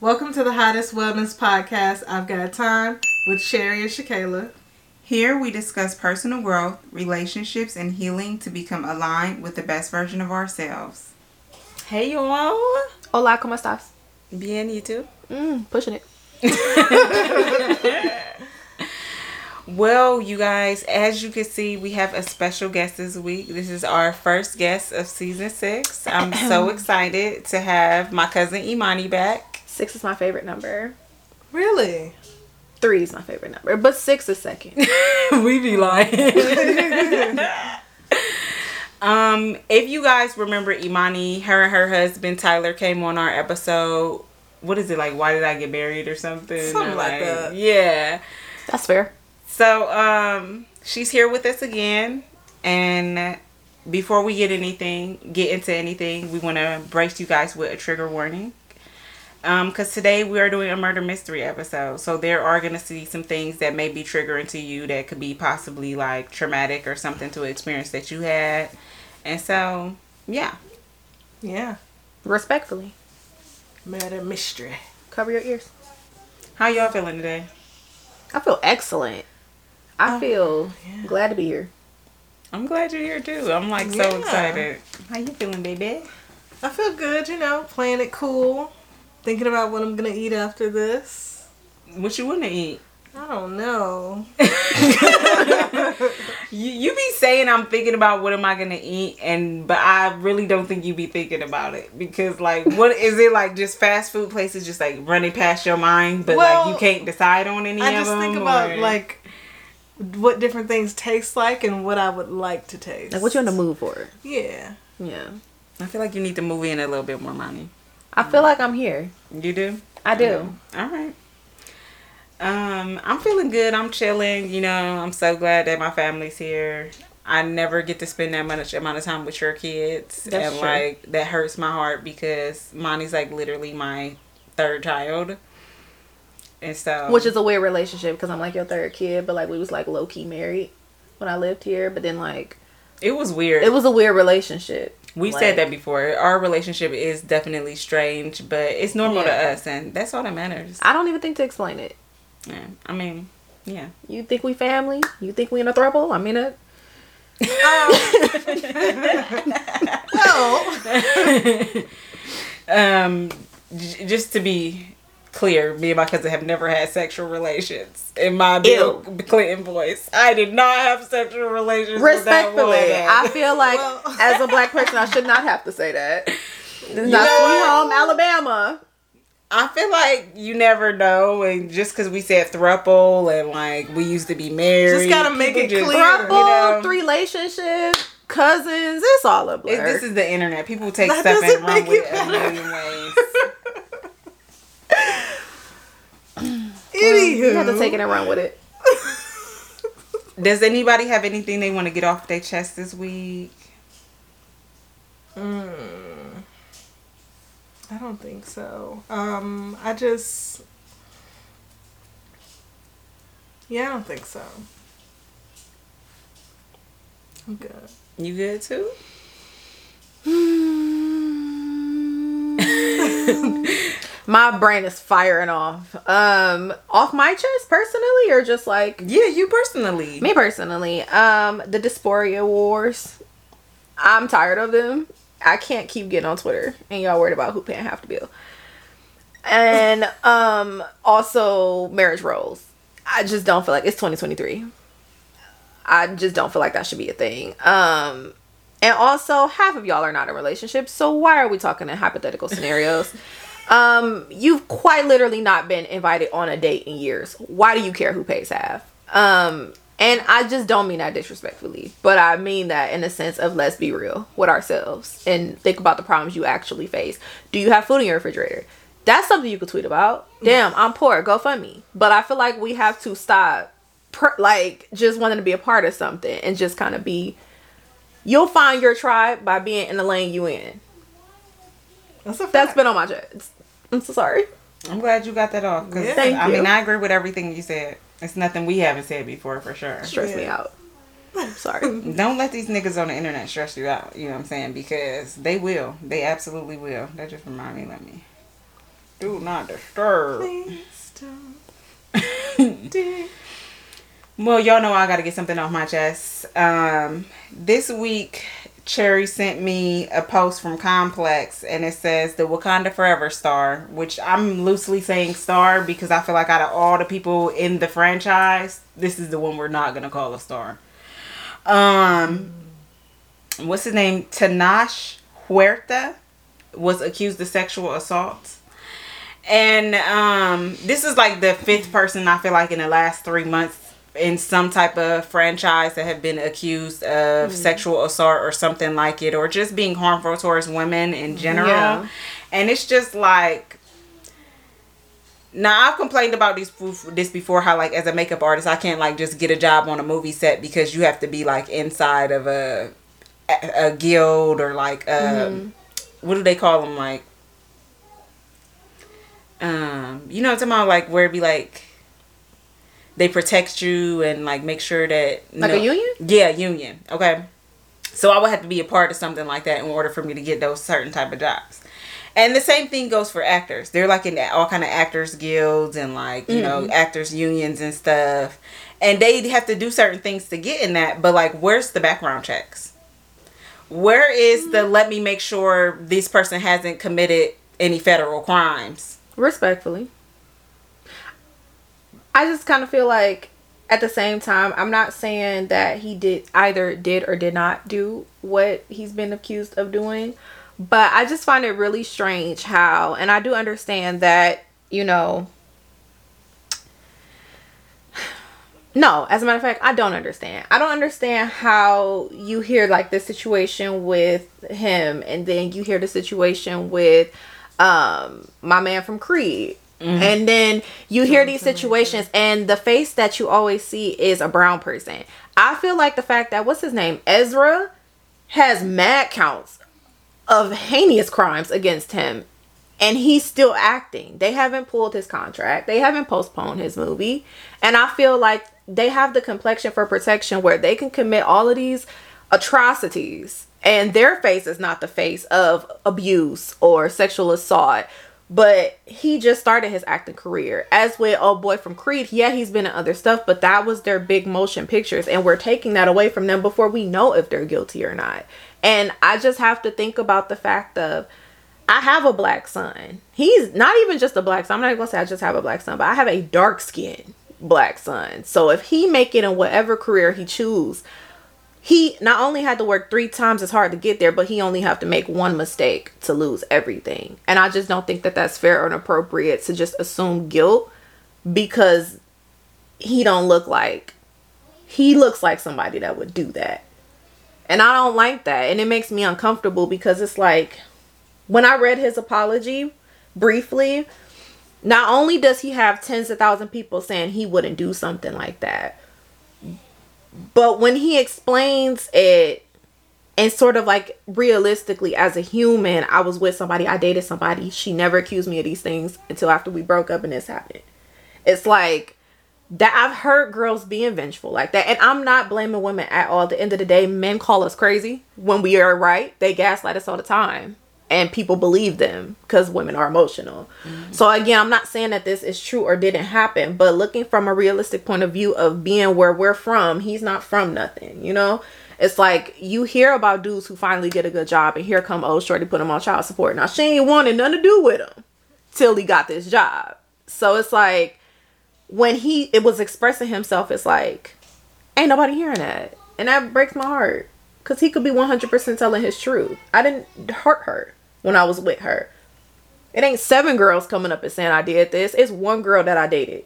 Welcome to the Hottest Wellness Podcast. I've got time with Cherry and Shakayla. Here we discuss personal growth, relationships, and healing to become aligned with the best version of ourselves. Hey y'all. Hola, ¿cómo estás? Bien, you too? Mm, pushing it. Well, you guys, as you can see, we have a special guest this week. This is our first guest of season six. I'm so excited to have my cousin Emani back. Six is my favorite number. Really? Three is my favorite number, but six is second. we be lying. um, if you guys remember Emani, her and her husband Tyler came on our episode. What is it like? Why did I get married or something? Something Or, like that. Yeah. That's fair. So, um, she's here with us again, and before we get anything, get into anything, we want to brace you guys with a trigger warning. Um, because today we are doing a murder mystery episode, so there are gonna see some things that may be triggering to you that could be possibly like traumatic or something to an experience that you had, and so yeah, Yeah. Respectfully, Murder mystery. cover your ears. how y'all feeling today? I feel excellent. I feel glad to be here. I'm glad you're here too. I'm like so Yeah. excited. How you feeling, baby? I feel good, you know, playing it cool. Thinking about what I'm gonna eat after this. What you wanna eat? I don't know. You you be saying I'm thinking about what am I gonna eat, and but I really don't think you be thinking about it because like what is it like? Just fast food places just like running past your mind, but like you can't decide on any I of just them. think about or- like what different things taste like and what I would like to taste. Like, what you in the mood for? Yeah. Yeah. I feel like you need to move in a little bit more money. I feel like I'm here. You do? I do. All right. Um, I'm feeling good. I'm chilling. You know, I'm so glad that my family's here. I never get to spend that much amount of time with your kids, That's and true. like that hurts my heart because Monty's like literally my third child, and so Which is a weird relationship because I'm like your third kid, but like we was like low key married when I lived here. But then like it was weird. it was a weird relationship. We like- said that before. Our relationship is definitely strange, but it's normal to us, and that's all that matters. I don't even think to explain it. Yeah, I mean, yeah. You think we family? You think we in a throuple? I mean it. Well, um, j- just to be clear, me and my cousin have never had sexual relations. In my Bill Clinton voice, I did not have sexual relations. Respectfully. I feel like Well- as a black person, I should not have to say that. You not Sweet? Home Alabama. I feel like you never know, and just because we said thruple and like we used to be married, Just gotta make it clear. Throuple, you know, three relationship, cousins. It's all a blur. it- this is the internet. People take That stuff and run with it a million ways. anywho. you have to take it and run with it. Does anybody have anything they want to get off their chest this week? Mm, I don't think so. Um, I just. Yeah, I don't think so. I'm good. You good too? My brain is firing off. Um, off my chest personally, or just like Yeah, you personally. me personally. Um, the dysphoria wars. I'm tired of them. I can't keep getting on Twitter and y'all worried about who paying half the bill. And um, also marriage roles. I just don't feel like it's 2023. I just don't feel like that should be a thing. Um, and also half of y'all are not in relationships, so why are we talking in hypothetical scenarios? Um, you've quite literally not been invited on a date in years. Why do you care who pays half? Um, and I just don't mean that disrespectfully, but I mean that in the sense of let's be real with ourselves and think about the problems you actually face. Do you have food in your refrigerator? That's something you could tweet about. Damn, I'm poor. Go fund me. But I feel like we have to stop, per, like, just wanting to be a part of something and just kind of be. You'll find your tribe by being in the lane you in. That's a fact. That's been on my chest. I'm so sorry. I'm glad you got that off. Yeah. Thank I mean. I agree with everything you said. It's nothing we haven't said before for sure. Stress me Yeah. out. I'm sorry. Don't let these niggas on the internet stress you out. You know what I'm saying? Because they will. They absolutely will. That just remind me. Let me. Do not disturb. Please don't. Well, y'all know I got to get something off my chest. Um, this week, Cherry sent me a post from Complex, and it says the Wakanda Forever star, which I'm loosely saying star because I feel like out of all the people in the franchise, this is the one we're not gonna call a star. Um, what's his name? Tenoch Huerta was accused of sexual assault. And um, this is like the fifth person I feel like in the last three months in some type of franchise that have been accused of sexual assault or something like it, or just being harmful towards women in general. Yeah. And it's just like. Now I've complained about these this before. How like as a makeup artist, I can't like just get a job on a movie set because you have to be like inside of a a, a guild or like um what do they call them like um you know what I'm talking about like where it be like they protect you and like make sure that Like a union? yeah union okay? So I would have to be a part of something like that in order for me to get those certain type of jobs. And the same thing goes for actors. They're like in all kind of actors guilds and like you know mm-hmm. actors unions and stuff. And they have to do certain things to get in that but like where's the background checks? Where is the mm-hmm. let me make sure this person hasn't committed any federal crimes? Respectfully. I just kind of feel like at the same time, I'm not saying that he did either did or did not do what he's been accused of doing, but I just find it really strange how, and I do understand that, you know, no, as a matter of fact, I don't understand. I don't understand how you hear like the situation with him and then you hear the situation with um my man from Creed. Mm-hmm. And then you hear these situations and the face that you always see is a brown person. I feel like the fact that what's his name? Ezra has mad counts of heinous crimes against him and he's still acting. They haven't pulled his contract. They haven't postponed his movie. And I feel like they have the complexion for protection where they can commit all of these atrocities and their face is not the face of abuse or sexual assault. But he just started his acting career. As with old boy from Creed, yeah, he's been in other stuff, but that was their big motion pictures, and we're taking that away from them before we know if they're guilty or not. And I just have to think about the fact of I have a black son. He's not even just a black son. I'm not gonna say I just have a black son, but I have a dark skinned black son. So if he make it in whatever career he choose, he not only had to work three times as hard to get there, but he only have to make one mistake to lose everything. And I just don't think that that's fair or appropriate to just assume guilt because he don't look like he looks like somebody that would do that. And I don't like that. And it makes me uncomfortable because it's like when I read his apology briefly, not only does he have tens of thousand people saying he wouldn't do something like that, but when he explains it and sort of like realistically as a human, I was with somebody, I dated somebody, she never accused me of these things until after we broke up and this happened. It's like that I've heard girls being vengeful like that. And I'm not blaming women at all. At the end of the day, men call us crazy when we are right. They gaslight us all the time. And people believe them because women are emotional. Mm-hmm. So again, I'm not saying that this is true or didn't happen, but looking from a realistic point of view of being where we're from, he's not from nothing, you know? It's like you hear about dudes who finally get a good job, and here come old shorty put him on child support. Now she ain't wanted nothing to do with him till he got this job. So it's like when he it was expressing himself, it's like ain't nobody hearing that, and that breaks my heart because he could be 100% telling his truth. I didn't hurt her when I was with her. It ain't seven girls coming up and saying I did this. It's one girl that I dated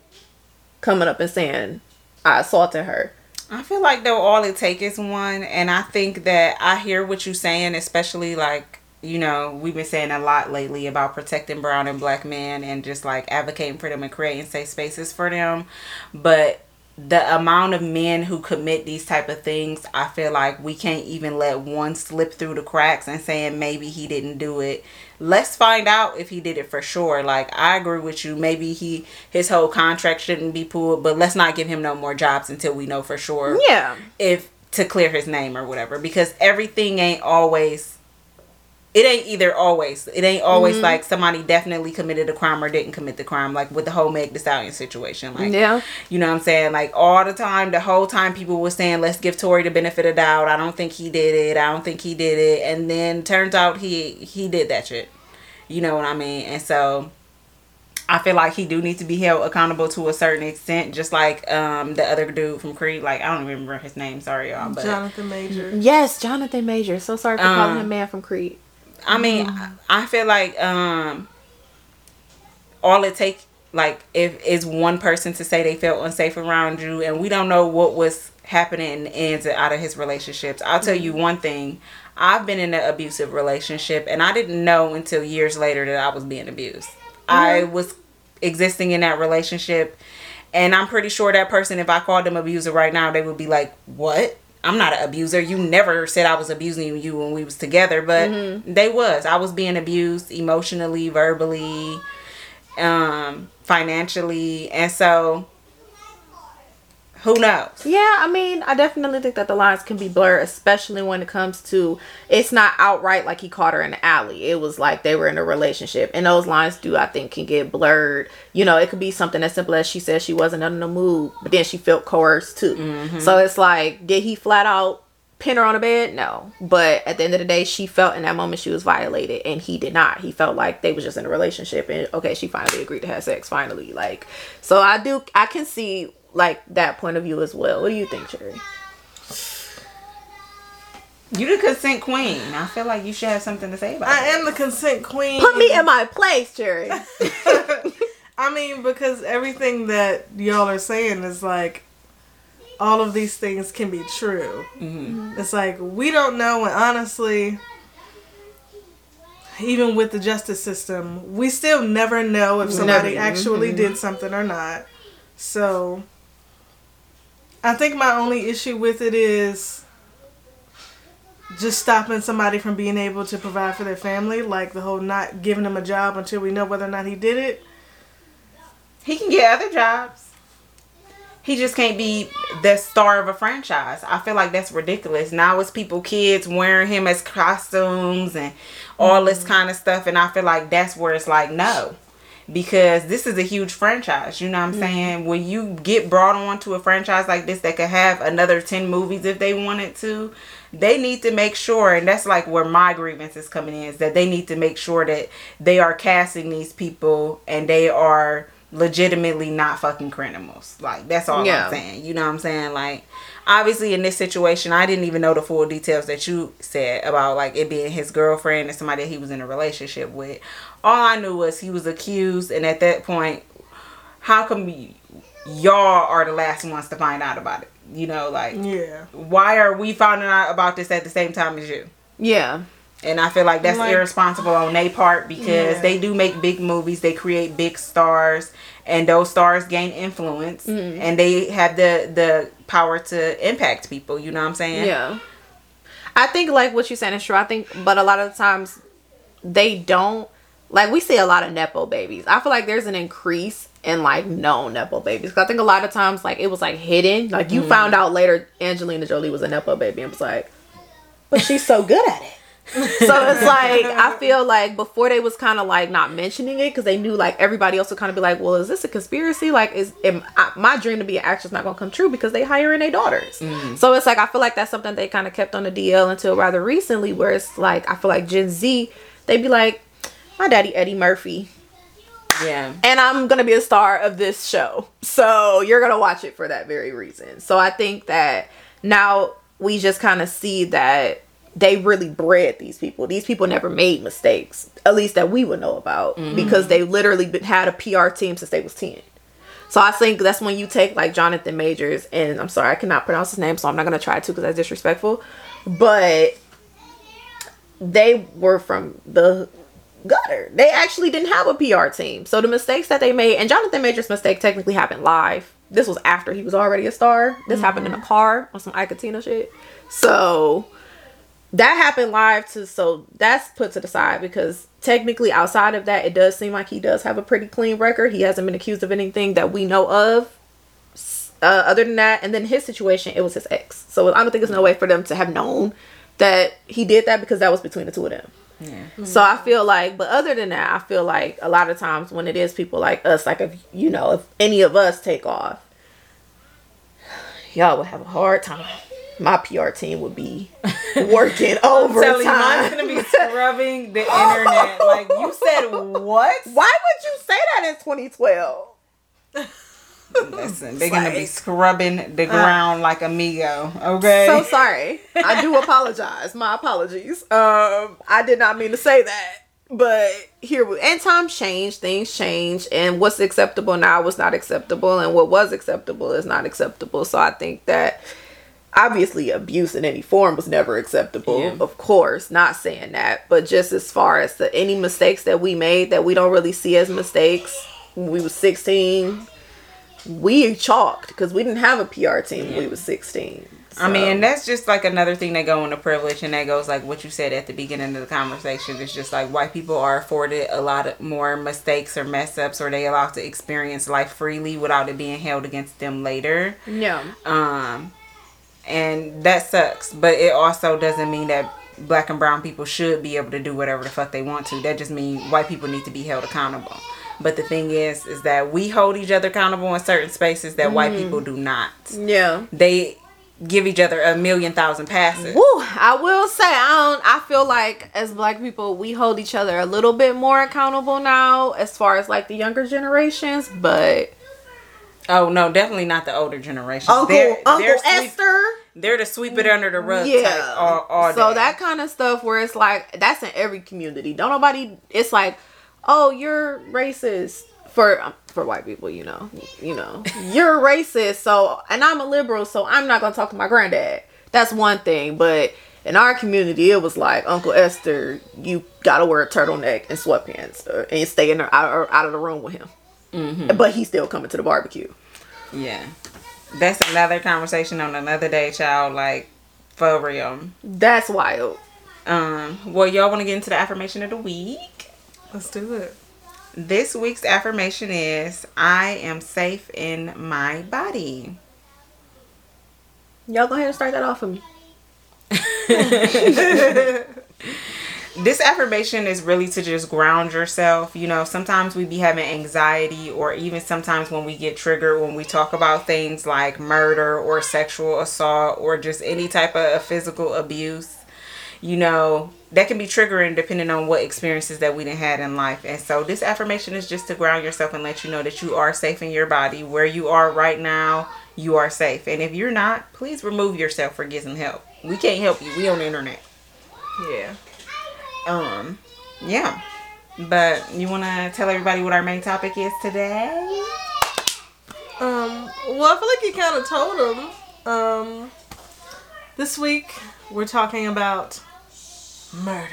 coming up and saying I assaulted her. I feel like though all it take is one, and I think that I hear what you're saying, especially like you know we've been saying a lot lately about protecting brown and black men and just like advocating for them and creating safe spaces for them, but the amount of men who commit these type of things, I feel like we can't even let one slip through the cracks and saying maybe he didn't do it. Let's find out if he did it for sure. Like I agree with you. Maybe he his whole contract shouldn't be pulled, but let's not give him no more jobs until we know for sure Yeah. if to clear his name or whatever because everything ain't always it ain't either always. It ain't always Mm-hmm. like somebody definitely committed a crime or didn't commit the crime. Like with the whole Meg Thee Stallion situation. Like Yeah. you know what I'm saying? Like all the time, the whole time people were saying, let's give Tory the benefit of doubt. I don't think he did it. I don't think he did it. And then turns out he he did that shit. You know what I mean? And so I feel like he do need to be held accountable to a certain extent, just like um the other dude from Creed. Like I don't remember his name. Sorry y'all, but Jonathan Major. Yes, Jonathan Major. So sorry for calling Um, him man from Creed. I mean, I- I feel like um all it take like if is one person to say they felt unsafe around you, and we don't know what was happening in the and out of his relationships. I'll tell you one thing. I've been in an abusive relationship, and I didn't know until years later that I was being abused. I was existing in that relationship, and I'm pretty sure that person, if I called them abuser right now, they would be like, "What? I'm not an abuser. You never said I was abusing you when we was together, but they was. I was being abused emotionally, verbally, um, financially, and so who knows? Yeah, I mean, I definitely think that the lines can be blurred, especially when it comes to it's not outright like he caught her in the alley. It was like they were in a relationship, and those lines do I think can get blurred. You know, it could be something as simple as she said she wasn't in the mood, but then she felt coerced too. Mm-hmm. So it's like, did he flat out pin her on the bed? No, but at the end of the day, she felt in that moment she was violated, and he did not. He felt like they was just in a relationship, and okay, she finally agreed to have sex. Finally, like, so I do, I can see like that point of view as well. What do you think, Cherry? You the consent queen. I feel like you should have something to say about I it. I am the consent queen. Put me in my place, Cherry. I mean, because everything that y'all are saying is like, all of these things can be true. Mm-hmm. It's like we don't know, and honestly, even with the justice system, we still never know if somebody Never. actually did something or not. So, I think my only issue with it is just stopping somebody from being able to provide for their family, like the whole not giving him a job until we know whether or not he did it. He can get other jobs. He just can't be the star of a franchise. I feel like that's ridiculous. Now it's people, kids wearing him as costumes and all this mm-hmm. kind of stuff. And I feel like that's where it's like, no. Because this is a huge franchise. You know what I'm mm-hmm. saying? When you get brought on to a franchise like this that could have another 10 movies if they wanted to, they need to make sure, and that's like where my grievance is coming in, is that they need to make sure that they are casting these people and they are legitimately not fucking criminals. Like that's all Yeah. I'm saying. You know what I'm saying? Like obviously in this situation I didn't even know the full details that you said about like it being his girlfriend and somebody that he was in a relationship with. All I knew was he was accused and at that point how come y- y'all are the last ones to find out about it? You know, like Yeah. why are we finding out about this at the same time as you? yeah. And I feel like that's Like- irresponsible on their part because Yeah. they do make big movies, they create big stars, and those stars gain influence, mm-hmm. and they have the the power to impact people. You know what I'm saying? Yeah. I think like what you're saying is true. I think, but a lot of the times they don't. Like we see a lot of nepo babies. I feel like there's an increase in like known nepo babies. 'Cause I think a lot of times like it was like hidden. Like you mm-hmm. found out later Angelina Jolie was a nepo baby and was like, but she's so good at it. so it's like I feel like before they was kind of like not mentioning it because they knew like everybody else would kind of be like, well, is this a conspiracy? Like, is am, I, my dream to be an actress not gonna come true because they hiring their daughters? Mm. So it's like I feel like that's something they kind of kept on the DL until rather recently, where it's like I feel like Gen Z, they'd be like, my daddy Eddie Murphy, Yeah. and I'm gonna be a star of this show. So you're gonna watch it for that very reason. So I think that now we just kind of see that they really bred these people. These people never made mistakes, at least that we would know about, mm-hmm. because they literally been, had a PR team since they was ten. So I think that's when you take like Jonathan Majors, and I'm sorry I cannot pronounce his name, so I'm not gonna try to because that's disrespectful. But they were from the gutter. They actually didn't have a PR team. So the mistakes that they made, and Jonathan Major's mistake technically happened live. This was after he was already a star. This happened in a mm-hmm. car on some Ike and Tina shit. So that happened live to so that's put to the side because technically outside of that it does seem like he does have a pretty clean record. He hasn't been accused of anything that we know of. Uh, other than that, and then his situation, it was his ex. So I don't think there's no way for them to have known that he did that because that was between the two of them. Yeah. So I feel like, but other than that, I feel like a lot of times when it is people like us, like if you know, if any of us take off, y'all would have a hard time. My PR team would be working I'm telling you, mine's gonna be scrubbing the internet. Like you said, what? Why would you say that in 2012? Listen, they're gonna be scrubbing the ground like amigo. Okay. So sorry. I do apologize. My apologies. Um, I did not mean to say that. But here, we, and times change, things change, and what's acceptable now was not acceptable, and what was acceptable is not acceptable. So I think that obviously abuse in any form was never acceptable. Yeah. Of course, not saying that, but just as far as the any mistakes that we made that we don't really see as mistakes, when we was sixteen, we chalked because we didn't have a PR team when we was sixteen. I mean, that's just like another thing that go into privilege, and that goes like what you said at the beginning of the conversation. It's just like white people are afforded a lot of more mistakes or mess ups, or they allowed to experience life freely without it being held against them later. yeah. Um, and that sucks, but it also doesn't mean that black and brown people should be able to do whatever the fuck they want to. That just means white people need to be held accountable. But the thing is, is that we hold each other accountable in certain spaces that white people mm-hmm. do not. Yeah. They give each other a million thousand passes. Woo, I will say I don't I feel like as black people we hold each other a little bit more accountable now as far as like the younger generations, but Oh no, definitely not the older generation. Uncle They're- Uncle they're sweep- Esther They're to sweep it under the rug yeah. type all, all so day. that kind of stuff where it's like that's in every community. Don't nobody it's like, "Oh, you're racist." For for white people, you know. You know. You're racist, so and I'm a liberal, so I'm not going to talk to my granddad. That's one thing, but in our community, it was like Uncle Esther, you gotta wear a turtleneck and sweatpants, uh, and stay in the, out, out of the room with him. Mm-hmm. But he's still coming to the barbecue. Yeah. That's another conversation on another day, child. Like, for real. That's wild. Um, well, y'all want to get into the affirmation of the week? Let's do it. This week's affirmation is I am safe in my body. Y'all go ahead and start that off for me. This affirmation is really to just ground yourself. You know, sometimes we be having anxiety, or even sometimes when we get triggered when we talk about things like murder or sexual assault or just any type of physical abuse. You know, that can be triggering depending on what experiences that we done had in life. And so, this affirmation is just to ground yourself and let you know that you are safe in your body. Where you are right now, you are safe. And if you're not, please remove yourself or get some help. We can't help you. We on the internet. Yeah. Um, yeah. But you want to tell everybody what our main topic is today? Um, well, I feel like you kind of told them. Um, this week we're talking about murder,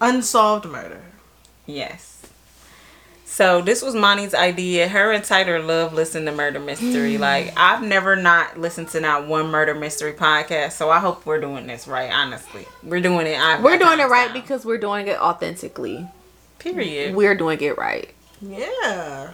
unsolved murder. Yes. So this was Monty's idea. Her and Tyler love listening to murder mystery. Mm. like I've never not listened to not one murder mystery podcast. So I hope we're doing this right. Honestly, we're doing it. I've We're doing it right down. because we're doing it authentically. period. We're doing it right. Yeah.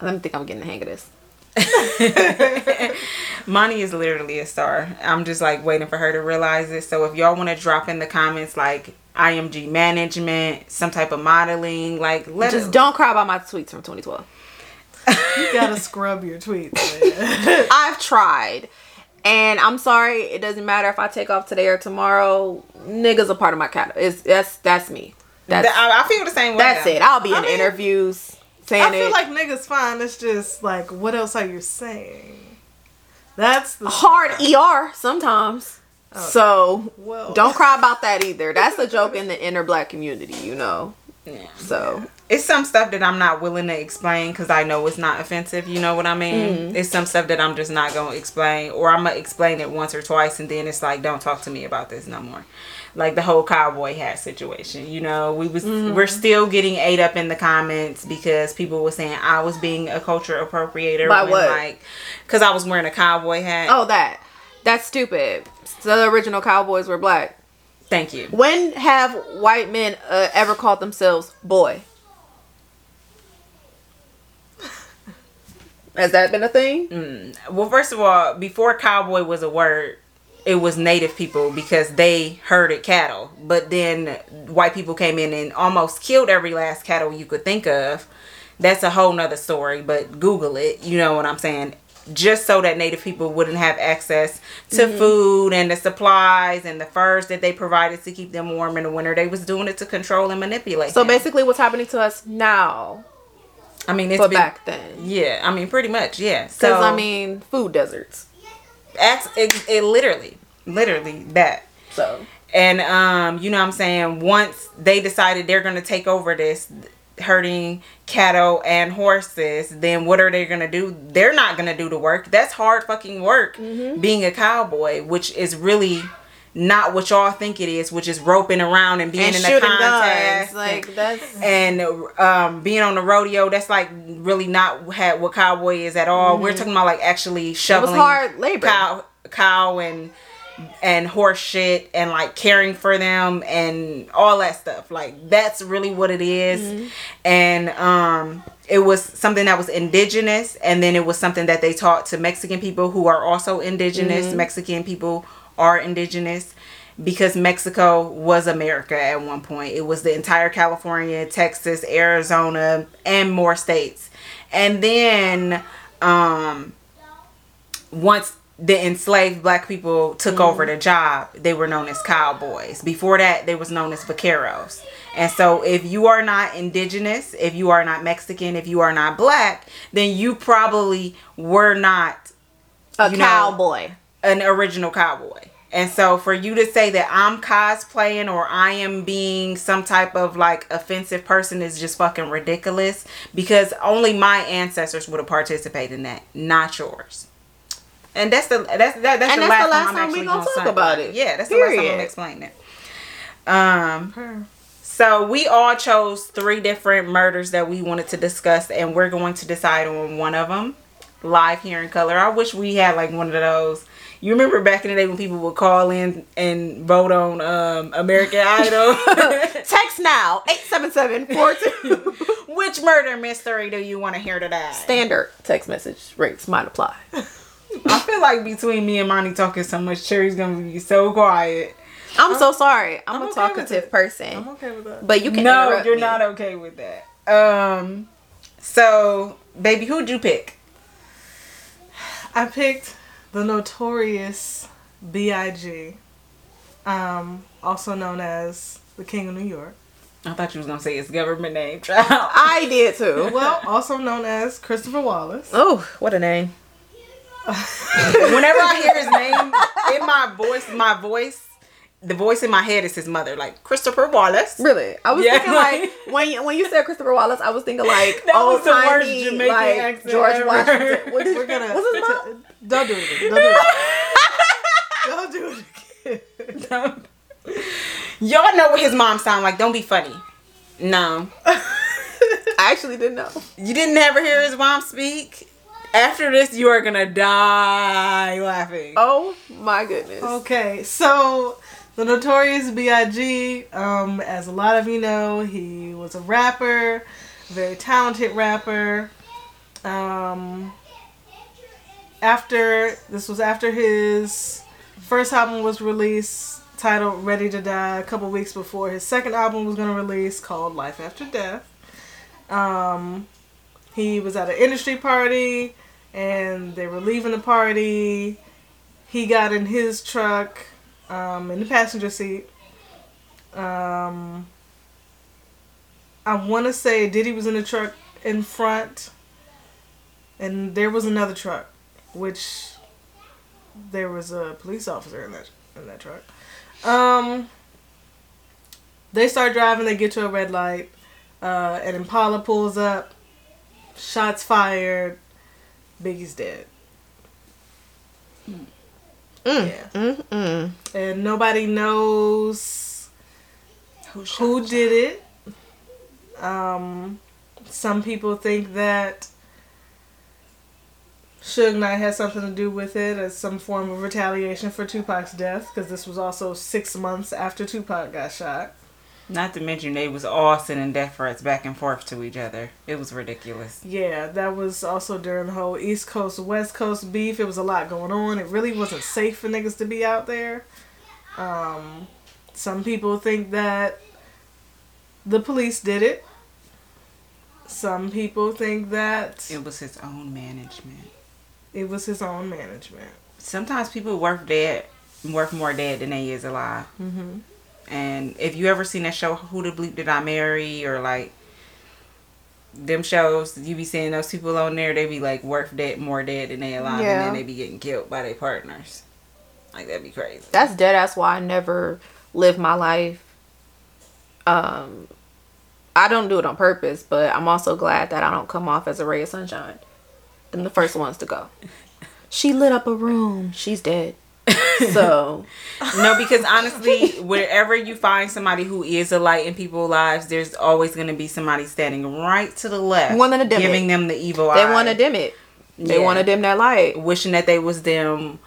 Let me think I'm getting the hang of this. Monty is literally a star. I'm just like waiting for her to realize it. So if y'all want to drop in the comments like IMG management, some type of modeling, like let Just us don't cry about my tweets from 2012. You gotta scrub your tweets. I've tried. And I'm sorry, it doesn't matter if I take off today or tomorrow. Niggas a part of my cat. It's that's that's me. That's I, I feel the same way. that's though. it. I'll be I in mean, interviews saying I feel it. like niggas fine. It's just like, what else are you saying? That's the hard ER sometimes. So Well, don't cry about that either. That's a joke in the inner black community, you know. Yeah. So It's some stuff that I'm not willing to explain because I know it's not offensive. You know what I mean? Mm-hmm. It's some stuff that I'm just not gonna explain, or I'm gonna explain it once or twice, and then it's like, don't talk to me about this no more. Like the whole cowboy hat situation. You know, we was Mm-hmm. we're still getting ate up in the comments because people were saying I was being a culture appropriator. By when, what? Like, because I was wearing a cowboy hat. oh that that's stupid. So the original cowboys were black. thank you. When have white men uh, ever called themselves boy? Has that been a thing? Mm. Well, first of all, before cowboy was a word, it was native people because they herded cattle. But then white people came in and almost killed every last cattle you could think of. That's a whole nother story, but Google it. You know what I'm saying? Just so that native people wouldn't have access to Mm-hmm. food and the supplies and the furs that they provided to keep them warm in the winter. They was doing it to control and manipulate. So them. basically, what's happening to us now, I mean, it's but been, back then? Yeah, I mean, pretty much, yeah. Because So I mean, food deserts. Acts, it, it literally, literally that. So And um, you know what I'm saying? Once they decided they're gonna take over this herding cattle and horses, then what are they gonna do? They're not gonna do the work. That's hard fucking work Mm-hmm. being a cowboy, which is really not what y'all think it is, which is roping around and being and in the contest. guns, like that's and um, being on the rodeo, that's like really not ha- what cowboy is at all. We're talking about like actually Mm-hmm. it was shoveling hard labor. cow, cow and and horse shit and like caring for them and all that stuff. Like that's really what it is. Mm-hmm. And um, it was something that was indigenous, and then it was something that they taught to Mexican people who are also indigenous. Mm-hmm. Mexican people are indigenous because Mexico was America at one point. It was the entire California, Texas, Arizona, and more states. And then um once the enslaved black people took over the job, they were known as cowboys. Before that, they was known as vaqueros. And so if you are not indigenous, if you are not Mexican, if you are not black, then you probably were not a you know, cowboy. an original cowboy. And so for you to say that I'm cosplaying or I am being some type of like offensive person is just fucking ridiculous because only my ancestors would have participated in that, not yours. And that's the that's that, that's the that's last, the last time, time we gonna gonna talk about it. Yeah, that's the last time I'm Period. gonna explain it. Um Her. so we all chose three different murders that we wanted to discuss, and we're going to decide on one of them live here in color. I wish we had like one of those. You remember back in the day when people would call in and vote on um, American Idol? Text now 877-42. Which murder mystery do you want to hear today? Standard text message rates might apply. I feel like between me and Monty talking so much, Cherry's gonna be so quiet. I'm so sorry. I'm, I'm a okay talkative person. I'm okay with that. But you can no, you're me. not okay with that. Um, so baby, who'd you pick? I picked the notorious B.I.G., um, also known as the King of New York. I thought you was gonna say his government name, child. I did too. Well, also known as Christopher Wallace. oh, what a name. Whenever I hear his name in my voice, my voice, the voice in my head is his mother, like Christopher Wallace. Really? I was Yeah, thinking like- like when you, when you said Christopher Wallace, I was thinking like old was the worst timey like George ever. Washington. What is, We're gonna what's his mom? Don't do it. again. Don't do it. Don't do it again. Y'all know what his mom sound like. Don't be funny. No, I actually didn't know. you didn't ever hear his mom speak. After this, you are gonna die laughing. Oh my goodness. Okay, so the Notorious B.I.G., um, as a lot of you know, he was a rapper, very talented rapper. Um, after this was after his first album was released, titled "Ready to Die," a couple weeks before his second album was going to release, called "Life After Death." Um, he was at an industry party, and they were leaving the party he got in his truck um, in the passenger seat. Um, I want to say Diddy was in the truck in front, and there was another truck, which there was a police officer in that in that truck. Um, they start driving. They get to a red light. Uh, an Impala pulls up. Shots fired. Biggie's dead. Mm, Yeah. mm, mm. and nobody knows Who, who did it. Um, some people think that Suge Knight had something to do with it as some form of retaliation for Tupac's death, because this was also six months after Tupac got shot. Not to mention they was all sending death threats back and forth to each other. It was ridiculous. Yeah, that was also during the whole East Coast West Coast beef. It was a lot going on. It really wasn't safe for niggas to be out there. Um, some people think that the police did it. Some people think that It was his own management. It was his own management. Sometimes people worth dead, worth more dead than they is alive. Mm-hmm. And if you ever seen that show, Who the Bleep Did I Marry, or like them shows, you be seeing those people on there, they be like worth dead, more dead than they alive, Yeah. and then they be getting killed by their partners. Like that'd be crazy. That's dead. That's why I never live my life. Um, I don't do it on purpose, but I'm also glad that I don't come off as a ray of sunshine. I'm the first ones to go. She lit up a room. She's dead. So No, because honestly, wherever you find somebody who is a light in people's lives, there's always going to be somebody standing right to the left, Wanting to dim giving it. them the evil they eye, want to dim it. They Yeah. want to dim that light. wishing that they was them,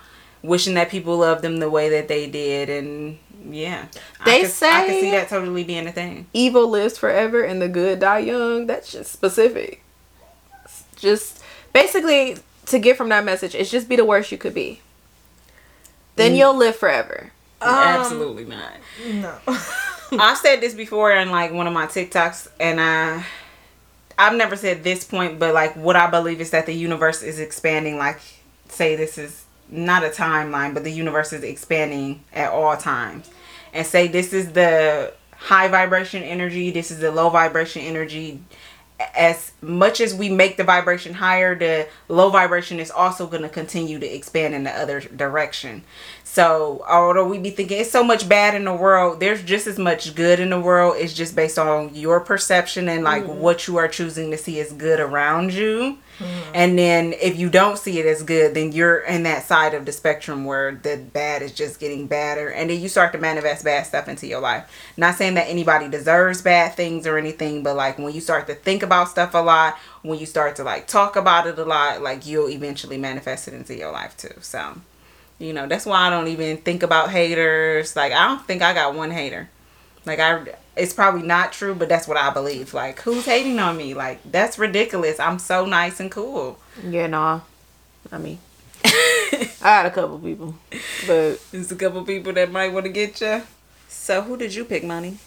wishing that people loved them the way that they did, and yeah, They I could, I can see that totally being a thing. Evil lives forever and the good die young. That's just specific. It's just basically to get from that message, it's just be the worst you could be. Then mm. you'll live forever. Um, Absolutely not. No. I've said this before in like one of my TikToks, and I, I've never said this point, but like what I believe is that the universe is expanding. Like, say this is not a timeline, but the universe is expanding at all times, and say this is the high vibration energy, this is the low vibration energy. As much as we make the vibration higher, the low vibration is also going to continue to expand in the other direction. So, although we be thinking it's so much bad in the world, there's just as much good in the world. It's just based on your perception and like mm-hmm. what you are choosing to see as good around you. Mm-hmm. And then if you don't see it as good, then you're in that side of the spectrum where the bad is just getting badder. And then you start to manifest bad stuff into your life. Not saying that anybody deserves bad things or anything, but like when you start to think about stuff a lot, when you start to like talk about it a lot, like you'll eventually manifest it into your life too. So. You know, that's why I don't even think about haters. Like I don't think I got one hater. Like I it's probably not true, but that's what I believe. Like who's hating on me? Like that's ridiculous. I'm so nice and cool. Yeah, nah. I mean, I had a couple people, but There's a couple people that might want to get you. So who did you pick, Money?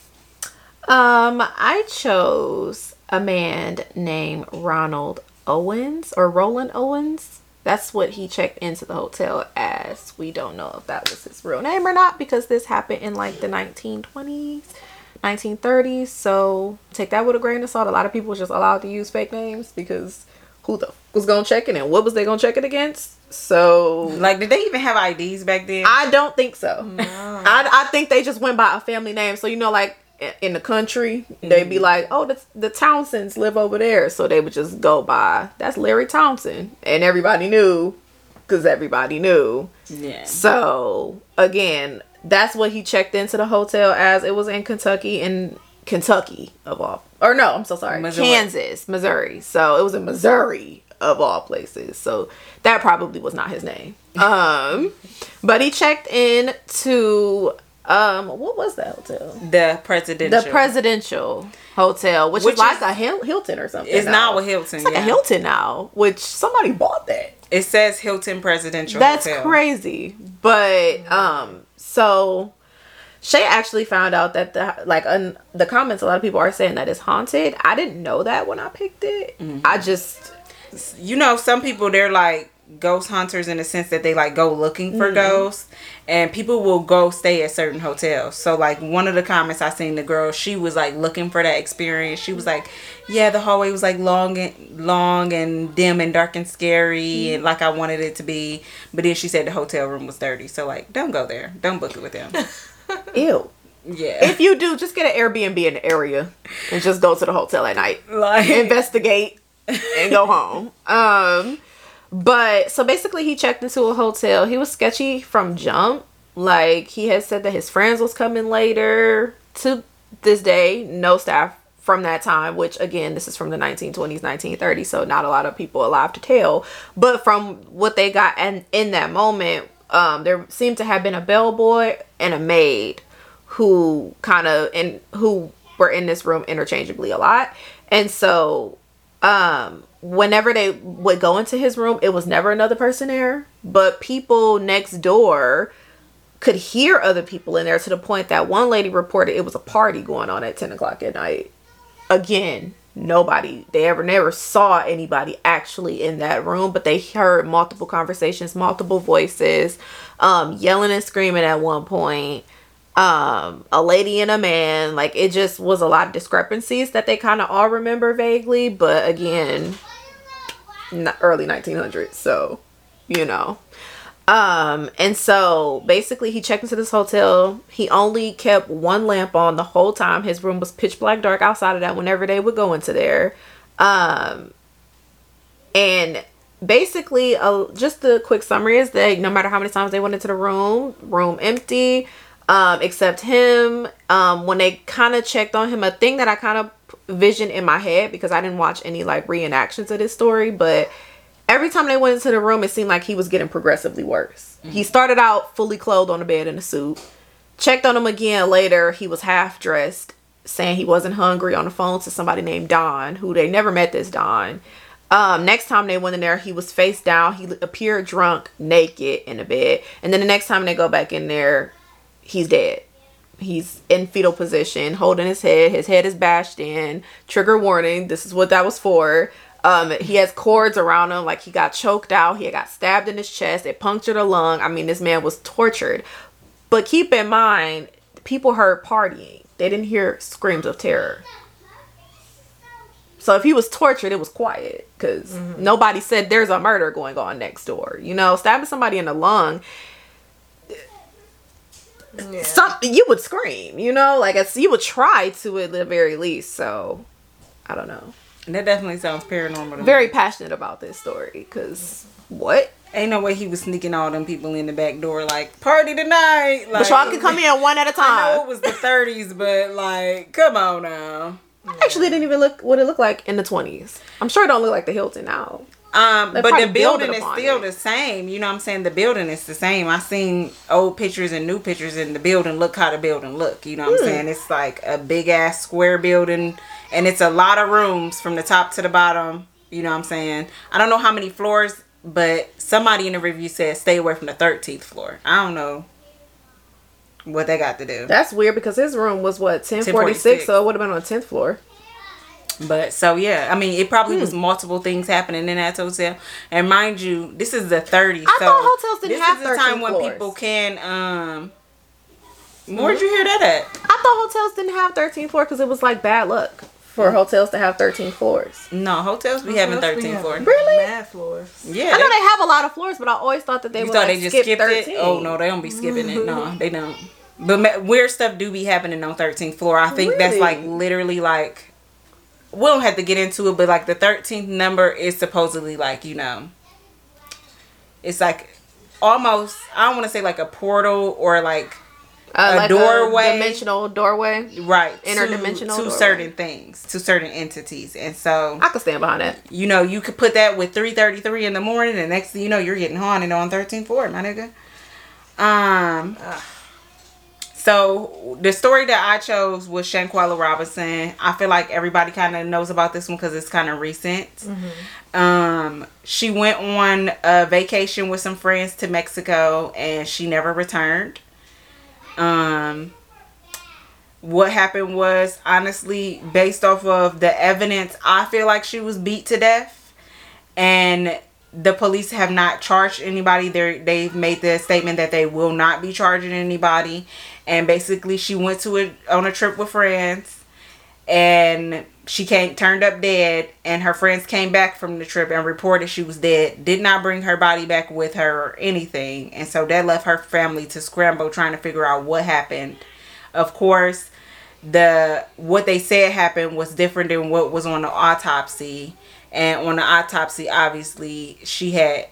um, I chose a man named Ronald Owens or Roland Owens. That's what he checked into the hotel as. We don't know if that was his real name or not because this happened in like the 1920s, 1930s. So take that with a grain of salt. A lot of people was just allowed to use fake names because who the f- was gonna check it and what was they gonna check it against? So Like did they even have IDs back then? I don't think so. I, I think they just went by a family name. So you know, like in the country, they'd be like, "Oh, the the Townsends live over there," so they would just go by that's Larry Townsend, and everybody knew because everybody knew. yeah. So again, that's what he checked into the hotel as. It was in Kentucky, in Kentucky of all, or no, I'm so sorry, Missouri. Kansas, Missouri. So it was in Missouri of all places. So that probably was not his name. Um, but he checked in to um, what was that hotel? The presidential. The presidential hotel, which, Which is like is- a Hil- Hilton or something. It's now. not with Hilton. It's like yeah. a Hilton now, which somebody bought that. It says Hilton Presidential That's Hotel. crazy. But um so Shay actually found out that the like un, the comments a lot of people are saying that it's haunted. I didn't know that when I picked it. Mm-hmm. I just you know, some people they're like ghost hunters in the sense that they like go looking for mm-hmm. ghosts, and people will go stay at certain hotels. So like one of the comments I seen the girl, she was like looking for that experience. She was mm-hmm. like, "Yeah, the hallway was like long and long and dim and dark and scary, mm-hmm. and like I wanted it to be." But then she said the hotel room was dirty. So like, don't go there. Don't book it with them. ew. Yeah, If you do, just get an Airbnb in the area and just go to the hotel at night. like investigate and go home. Um, but so basically, he checked into a hotel. He was sketchy from jump. Like he had said that his friends was coming later. To this day, no staff from that time. Which again, this is from the 1920s, 1930s. So not a lot of people alive to tell. But from what they got and in that moment, um, there seemed to have been a bellboy and a maid who kind of and who were in this room interchangeably a lot. And so um whenever they would go into his room, it was never another person there, but people next door could hear other people in there to the point that one lady reported it was a party going on at 10 o'clock at night. Again, nobody, they ever never saw anybody actually in that room, but they heard multiple conversations, multiple voices, um, yelling and screaming at one point. Um, a lady and a man, like it just was a lot of discrepancies that they kind of all remember vaguely, but again, early 1900s, so you know. Um, and so basically he checked into this hotel. He only kept one lamp on the whole time. His room was pitch black dark outside of that whenever they would go into there. Um, and basically, uh, just the quick summary is that no matter how many times they went into the room, room empty, um, except him. Um, when they kind of checked on him, a thing that I kind of visioned in my head because I didn't watch any like reenactions of this story, but every time they went into the room, it seemed like he was getting progressively worse. He started out fully clothed on the bed in a suit. Checked on him again later. He was half dressed, saying he wasn't hungry on the phone to somebody named Don, who they never met this Don. Um, next time they went in there, he was face down. He appeared drunk, naked in the bed. And then the next time they go back in there, he's dead. He's in fetal position, holding his head. His head is bashed in. Trigger warning. This is what that was for. Um, he has cords around him, like he got choked out. He got stabbed in his chest. It punctured a lung. I mean, this man was tortured. But keep in mind, people heard partying. They didn't hear screams of terror. So if he was tortured, it was quiet because nobody said there's a murder going on next door. You know, stabbing somebody in the lung, Yeah. something you would scream. You know, like it's, you would try to at the very least. So I don't know. That definitely sounds paranormal. To me. Very passionate about this story because what? Ain't no way he was sneaking all them people in the back door like party tonight. Like, But y'all can come in one at a I know it was the 30s, but like, come on now. I actually didn't even look what it looked like in the twenties. I'm sure it don't look like the Hilton now. Um, but the building is still it. the same. You know what I'm saying? The building is the same. I seen old pictures and new pictures in the building. Look how the building look. You know what Hmm. I'm saying? It's like a big ass square building, and it's a lot of rooms from the top to the bottom. You know what I'm saying? I don't know how many floors, but somebody in the review said stay away from the 13th floor. I don't know what they got to do. That's weird because his room was what 1046, 1046. so it would have been on the tenth floor. But so yeah, I mean, it probably Hmm. was multiple things happening in that hotel. And mind you, this is the 30s. I so thought hotels didn't this have is the time 13 when floors. people can. um Where'd you hear that at? I thought hotels didn't have 13 floors because it was like bad luck for hotels to have 13 floors. No, hotels be having 13 floors. Really? Mad floors. Yeah, I know they- they have a lot of floors, but I always thought that they you would thought like they just skip skipped 13. it? Oh no, they don't be skipping it. No, they don't. But weird stuff do be happening on 13th floor. I think that's like literally like we don't have to get into it, but like the 13th number is supposedly like you know, it's like almost I don't want to say like a portal or like Uh, a like doorway. dimensional doorway. right Interdimensional to, to certain things to certain entities, and so I could stand behind that. you know, you could put that with 3:33 in the morning, and next thing you know, you're getting haunted on 13th floor, my nigga. Um. So the story that I chose was Shanquella Robinson. I feel like everybody kind of knows about this one because it's kind of recent. Um, she went on a vacation with some friends to Mexico, and she never returned. Um, what happened was honestly based off of the evidence i feel like she was beat to death and the police have not charged anybody they they've made the statement that they will not be charging anybody and basically she went to a on a trip with friends and she came turned up dead and her friends came back from the trip and reported she was dead. Did not bring her body back with her or anything. And so that left her family to scramble trying to figure out what happened. Of course the what they said happened was different than what was on the autopsy. And on the autopsy obviously she had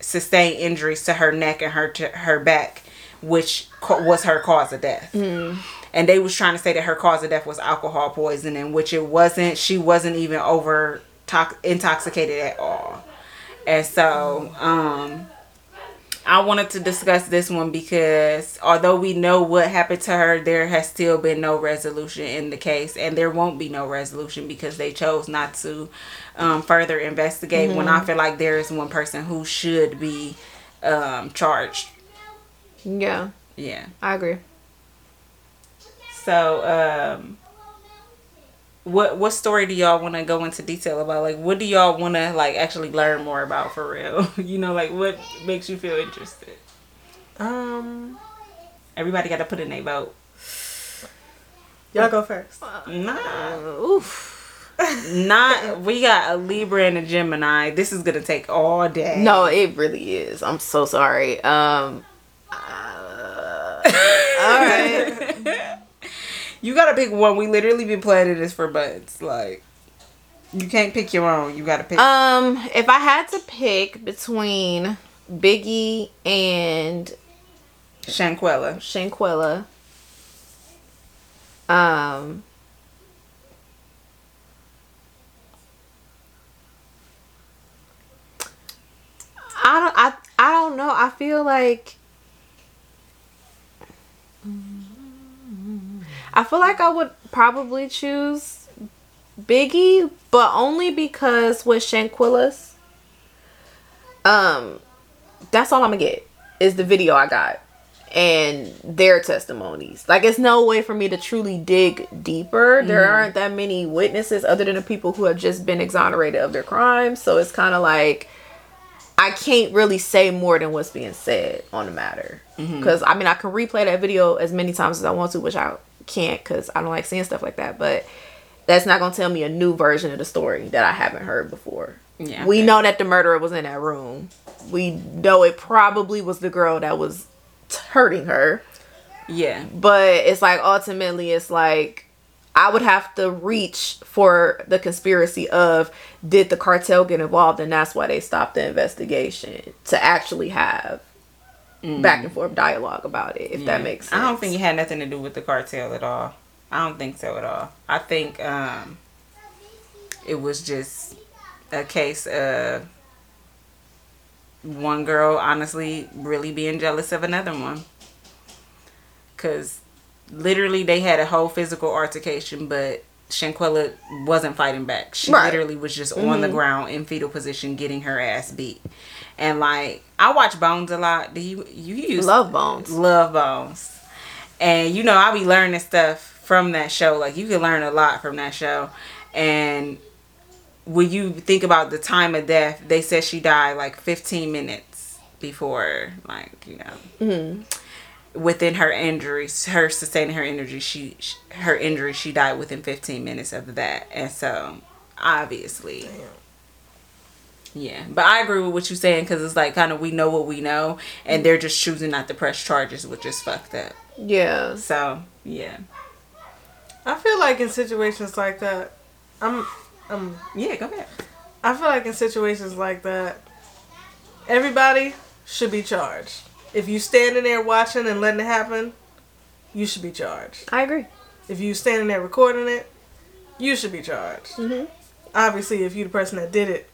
sustained injuries to her neck and her to her back which was her cause of death and they was trying to say that her cause of death was alcohol poisoning which it wasn't she wasn't even over tox- intoxicated at all and so um I wanted to discuss this one because although we know what happened to her, there has still been no resolution in the case, and there won't be no resolution because they chose not to um, further investigate. When I feel like there is one person who should be um, charged. Yeah, Yeah. I agree. So, um, what what story do y'all want to go into detail about? Like, what do y'all want to like actually learn more about for real? you know, like what makes you feel interested? Um, Everybody got to put in their vote. y'all go first. Nah, Oof. not. We got a Libra and a Gemini. This is gonna take all day. No, it really is. I'm so sorry. Um. Uh, all right. you gotta pick one. We literally been planning this for months. Like, you can't pick your own. You gotta pick. Um, if I had to pick between Biggie and Shanquella. Shanquella, um, I don't. I I don't know. I feel like. I feel like I would probably choose Biggie, but only because with Shanquella's, um, that's all I'm gonna get is the video I got and their testimonies. Like it's no way for me to truly dig deeper. There aren't that many witnesses other than the people who have just been exonerated of their crimes. So it's kind of like I can't really say more than what's being said on the matter. Mm-hmm. Because I mean, I can replay that video as many times as I want to, which I can't because I don't like seeing stuff like that. But that's not gonna tell me a new version of the story that I haven't heard before. Yeah. We know that the murderer was in that room. We know it probably was the girl that was hurting her. Yeah. But it's like ultimately, it's like I would have to reach for the conspiracy of did the cartel get involved, and that's why they stopped the investigation to actually have back and forth dialogue about it. If that makes sense. I don't think it had nothing to do with the cartel at all. I don't think so at all. I think um, it was just a case of one girl honestly really being jealous of another one. Cause literally they had a whole physical altercation, but Shanquella wasn't fighting back. She Right. literally was just on the mm-hmm. ground in fetal position, getting her ass beat. And like I watch Bones a lot. Do you you use love bones. Love Bones. And you know, I be learning stuff from that show. Like you can learn a lot from that show. And when you think about the time of death, they said she died like 15 minutes before, like you know, mm-hmm. Within her injuries, her sustaining her injury, she, sh her injury, she died within 15 minutes of that. And so, obviously. Yeah, but I agree with what you're saying because it's like kind of we know what we know, and they're just choosing not to press charges, which is fucked up. Yeah. So yeah, I feel like in situations like that, I'm, I'm, yeah, go ahead. I feel like in situations like that, everybody should be charged. If you standing there watching and letting it happen, you should be charged. I agree. If you standing there recording it, you should be charged. Mhm. Obviously, if you the person that did it,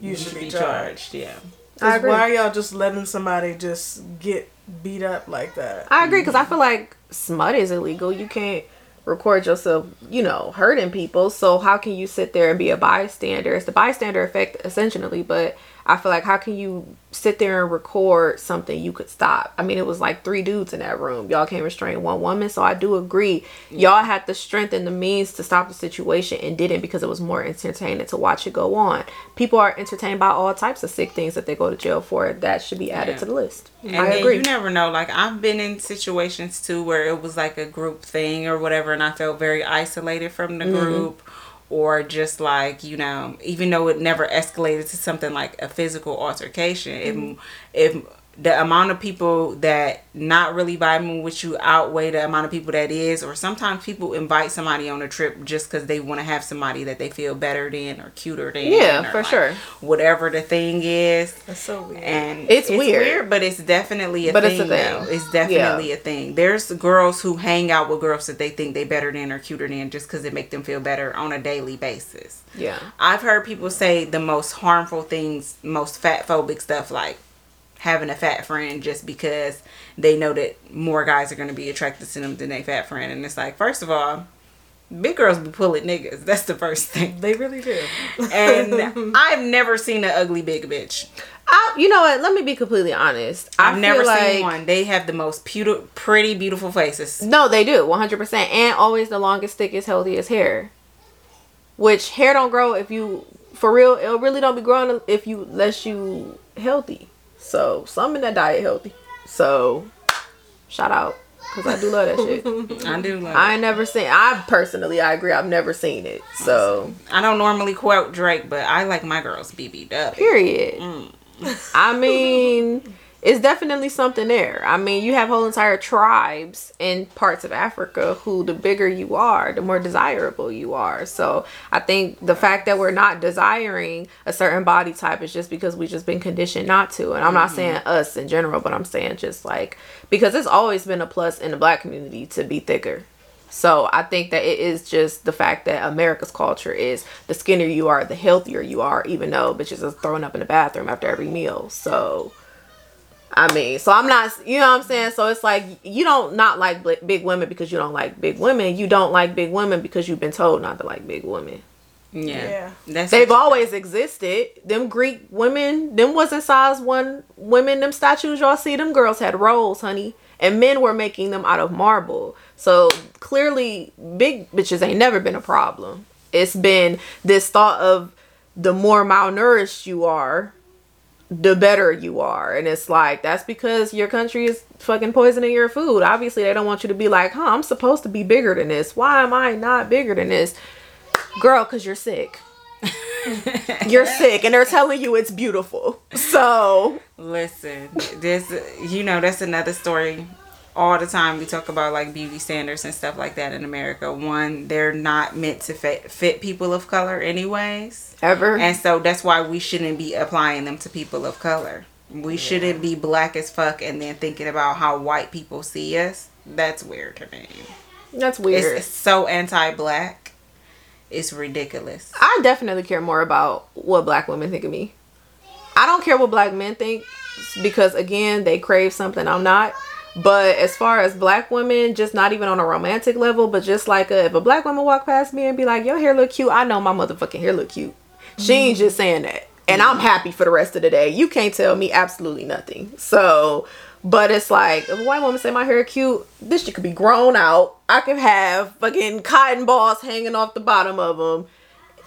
you, should, be, charged. Yeah, I 'Cause agree. Why are y'all just letting somebody just get beat up like that? I agree because I feel like smut is illegal. You can't record yourself, you know, hurting people. So how can you sit there and be a bystander? It's the bystander effect essentially, but I feel like how can you sit there and record something you could stop? I mean, it was like three dudes in that room. Y'all can't restrain one woman. So I do agree. Y'all had the strength and the means to stop the situation and didn't because it was more entertaining to watch it go on. People are entertained by all types of sick things that they go to jail for. That should be added Yeah. to the list. and I agree. you never know. Like I've been in situations too where it was like a group thing or whatever, and I felt very isolated from the mm-hmm. group. Or just like you know, even though it never escalated to something like a physical altercation, if mm-hmm. if the amount of people that not really vibing with you outweigh the amount of people that is, or sometimes people invite somebody on a trip just because they want to have somebody that they feel better than or cuter than. Yeah, or for like sure. Whatever the thing is, That's so weird. and It's weird. but it's definitely a But it's thing. a thing. Though. It's definitely a thing. There's girls who hang out with girls that they think they better than or cuter than just because it make them feel better on a daily basis. yeah. I've heard people say the most harmful things, most fat phobic stuff like having a fat friend just because they know that more guys are going to be attracted to them than they fat friend. And it's like, first of all, big girls be pulling niggas. That's the first thing. They really do. And I've never seen an ugly big bitch. I, you know what? Let me be completely honest. I've never feel seen one. They have the most puti- pretty, beautiful faces. No, they do, one hundred percent, and always the longest, thickest, healthiest hair. Which hair don't grow if you, for real, it really don't be growing if you unless you healthy. So some in that diet healthy. So shout out because I do love that shit. I do love. I ain't never seen. I personally, I agree. I've never seen it. So I don't normally quote Drake, but I like my girls BBW. period. Mm. I mean, it's definitely something there. I mean, you have whole entire tribes in parts of Africa who the bigger you are, the more desirable you are. So I think the fact that we're not desiring a certain body type is just because we've just been conditioned not to. And I'm not mm-hmm. saying us in general, but I'm saying just like because it's always been a plus in the black community to be thicker. So I think that it is just the fact that America's culture is the skinnier you are, the healthier you are, even though bitches are throwing up in the bathroom after every meal. So I mean, so I'm not, you know what I'm saying? So it's like you don't not like big women because you don't like big women. You don't like big women because you've been told not to like big women. Yeah, Yeah. that's They've what you- always existed. Them Greek women, them wasn't size one women. Them statues y'all see, them girls had rolls, honey, and men were making them out of marble. So clearly, big bitches ain't never been a problem. It's been this thought of the more malnourished you are, the better you are. And it's like, that's because your country is fucking poisoning your food. Obviously, they don't want you to be like, huh, I'm supposed to be bigger than this. Why am I not bigger than this? Girl, because you're sick. you're sick, and they're telling you it's beautiful. So, Listen, this you know that's another story. All the time we talk about like beauty standards and stuff like that in America. One, they're not meant to fit, fit people of color, anyways, ever. and so that's why we shouldn't be applying them to people of color. We shouldn't be black as fuck and then thinking about how white people see us. That's weird to me. That's It's, weird. it's so anti-black. It's ridiculous. I definitely care more about what black women think of me. I don't care what black men think because again, they crave something I'm not. But as far as black women, just not even on a romantic level, but just like a, if a black woman walk past me and be like, "Your hair look cute," I know my motherfucking hair look cute. She ain't just saying that, and I'm mm-hmm. happy for the rest of the day. You can't tell me absolutely nothing. So, but it's like if a white woman say my hair cute, this shit could be grown out. I could have fucking cotton balls hanging off the bottom of them.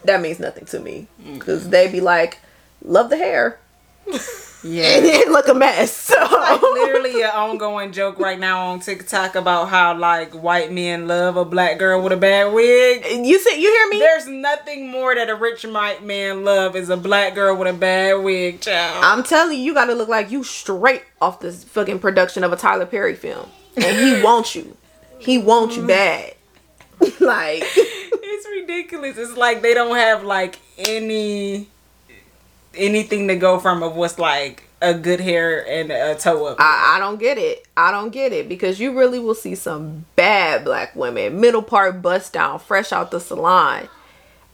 That means nothing to me mm. because they be like, "Love the hair," and Yeah. it look a mess. So like literally an ongoing joke right now on TikTok about how like white men love a black girl with a bad wig. you see, you hear me? There's nothing more that a rich white man love is a black girl with a bad wig, child. I'm telling you, you gotta look like you straight off this fucking production of a Tyler Perry film, and he wants you. He wants you mm-hmm. bad. like it's ridiculous. It's like they don't have like any anything to go from of what's like a good hair and a toe up. I, I don't get it. I don't get it because you really will see some bad black women, middle part bust down, fresh out the salon.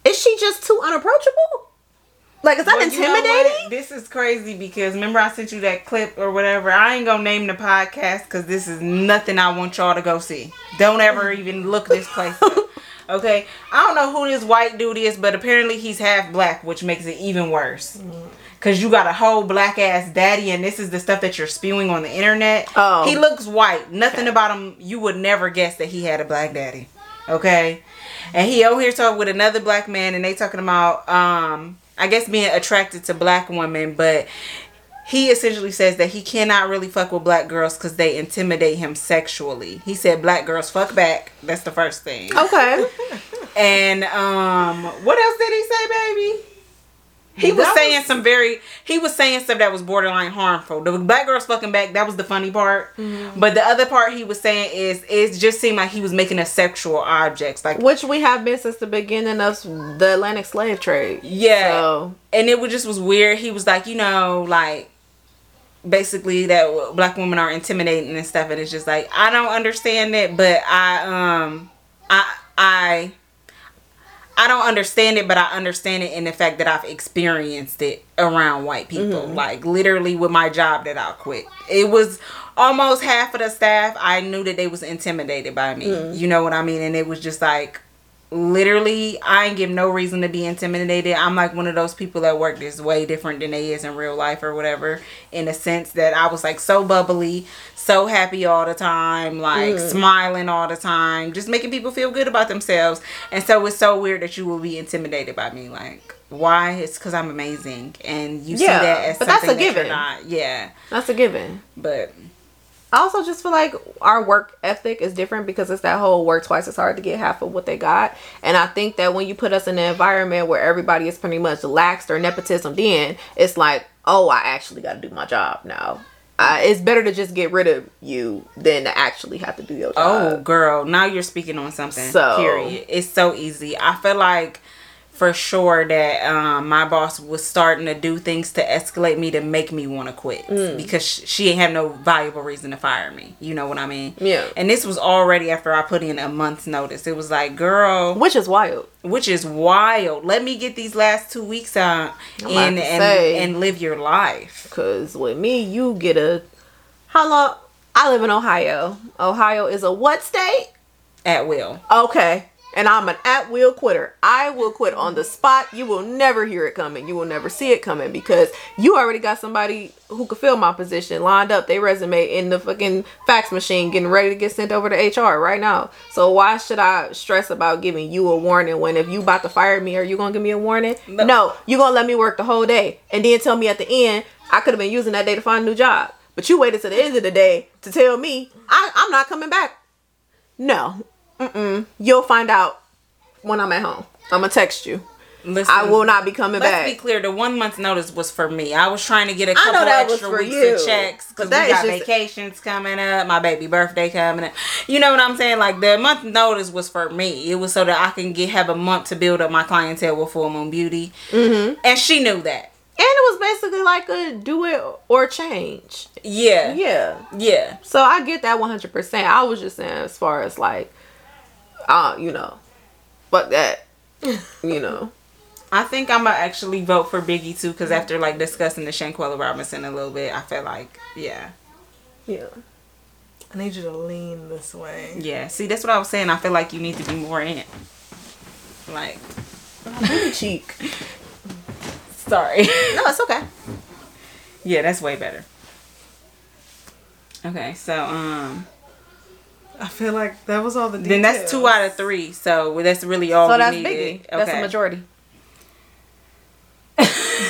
Is she just too unapproachable? Like, is that Well, you know intimidating? This is crazy because remember I sent you that clip or whatever. I ain't gonna name the podcast because this is nothing I want y'all to go see. Don't ever even look this place up. Okay, I don't know who this white dude is, but apparently he's half black, which makes it even worse. Cause you got a whole black ass daddy, and this is the stuff that you're spewing on the internet. Oh. he looks white. Nothing about him. You would never guess that he had a black daddy. Okay, and he over here talking with another black man, and they talking about um, I guess being attracted to black women, but he essentially says that he cannot really fuck with black girls because they intimidate him sexually. He said black girls fuck back. That's the first thing. Okay. And um, what else did he say, baby? He was That saying some very he was saying stuff that was borderline harmful. The black girls fucking back, that was the funny part. Mm-hmm. But the other part he was saying is it just seemed like he was making us sexual objects. Like Which we have been since the beginning of the Atlantic slave trade. Yeah. So, and it was just was weird. He was like, you know, like basically that black women are intimidating and stuff and it's just like I don't understand it, but I um I I I don't understand it, but I understand it in the fact that I've experienced it around white people. Mm-hmm. Like literally with my job that I quit. It was almost half of the staff I knew that they was intimidated by me. Mm. You know what I mean? And it was just like literally I ain't give no reason to be intimidated. I'm like one of those people that work this way different than they is in real life or whatever. In a sense that I was like so bubbly, so happy all the time, like mm. smiling all the time, just making people feel good about themselves. And so it's so weird that you will be intimidated by me. Like why? It's because I'm amazing, and you see that as but that's a something that you're given. not. Yeah, That's a given. but I also just feel like our work ethic is different because it's that whole work twice as hard to get half of what they got. And I think that when you put us in an environment where everybody is pretty much laxed or nepotism, then it's like, oh, I actually got to do my job now. Uh, it's better to just get rid of you than to actually have to do your job. Oh, girl, now you're speaking on something. So- period. It's so easy. I feel like for sure that um, my boss was starting to do things to escalate me to make me want to quit Mm. because sh- she ain't have no valuable reason to fire me. You know what I mean? Yeah. And this was already after I put in a month's notice. It was like, girl, which is wild. which is wild. Let me get these last two weeks out I'm and and, and live your life. Cause with me, you get a how long? I live in Ohio. Ohio is a what state? At will. Okay. And I'm an at will quitter. I will quit on the spot. You will never hear it coming. You will never see it coming because you already got somebody who could fill my position lined up, their resume in the fucking fax machine, getting ready to get sent over to HR right now. So why should I stress about giving you a warning when if you about to fire me, are you gonna give me a warning? No. No, you gonna let me work the whole day and then tell me at the end I could have been using that day to find a new job. But you waited to the end of the day to tell me I, I'm not coming back. No, Mm-mm. You'll find out when I'm at home. I'm gonna text you. Listen, I will not be coming back. Let's be clear. The one month notice was for me. I was trying to get a couple know that was extra weeks you, of checks because we got vacations coming up. My baby birthday coming up. You know what I'm saying? Like the month notice was for me. It was so that I can get have a month to build up my clientele with Full Moon Beauty, mm-hmm. and she knew that. and it was basically like a do it or change. Yeah, Yeah. yeah. So I get that 100%. I was just saying as far as like, uh, you know, fuck that. You know. I think I'm gonna actually vote for Biggie too because after like discussing the Shanquella Robinson a little bit, I felt like yeah, Yeah. I need you to lean this way. yeah. See, that's what I was saying. I feel like you need to be more in. Like, Booty cheek. sorry. No, it's okay. Yeah, that's way better. Okay, so um I feel like that was all the details. then that's two out of three, so that's really all So we that's needed. Biggie. That's a majority.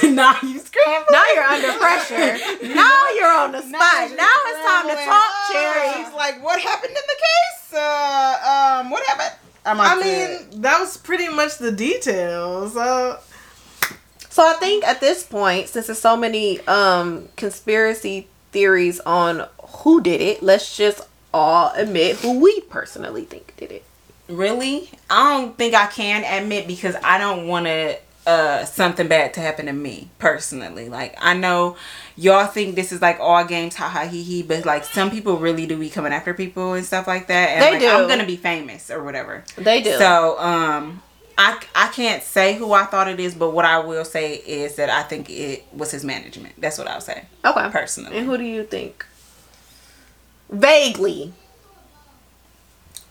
now you scream. Now you're under pressure. now you're on the spot. Now it's time to talk, Cherry. He's like, what happened in the case? Uh, um, what happened? I'm I like, mean, that was pretty much the details. Uh, So I think at this point, since there's so many um conspiracy theories on who did it, let's just all admit who we personally think did it. really? I don't think I can admit because I don't want to uh something bad to happen to me personally. Like I know y'all think this is like all games, ha ha he he, but like some people really do be coming after people and stuff like that. And They like, do. I'm gonna be famous or whatever. They do. So um. I, I can't say who I thought it is, but what I will say is that I think it was his management. That's what I'll say. okay. Personally. And who do you think? Vaguely.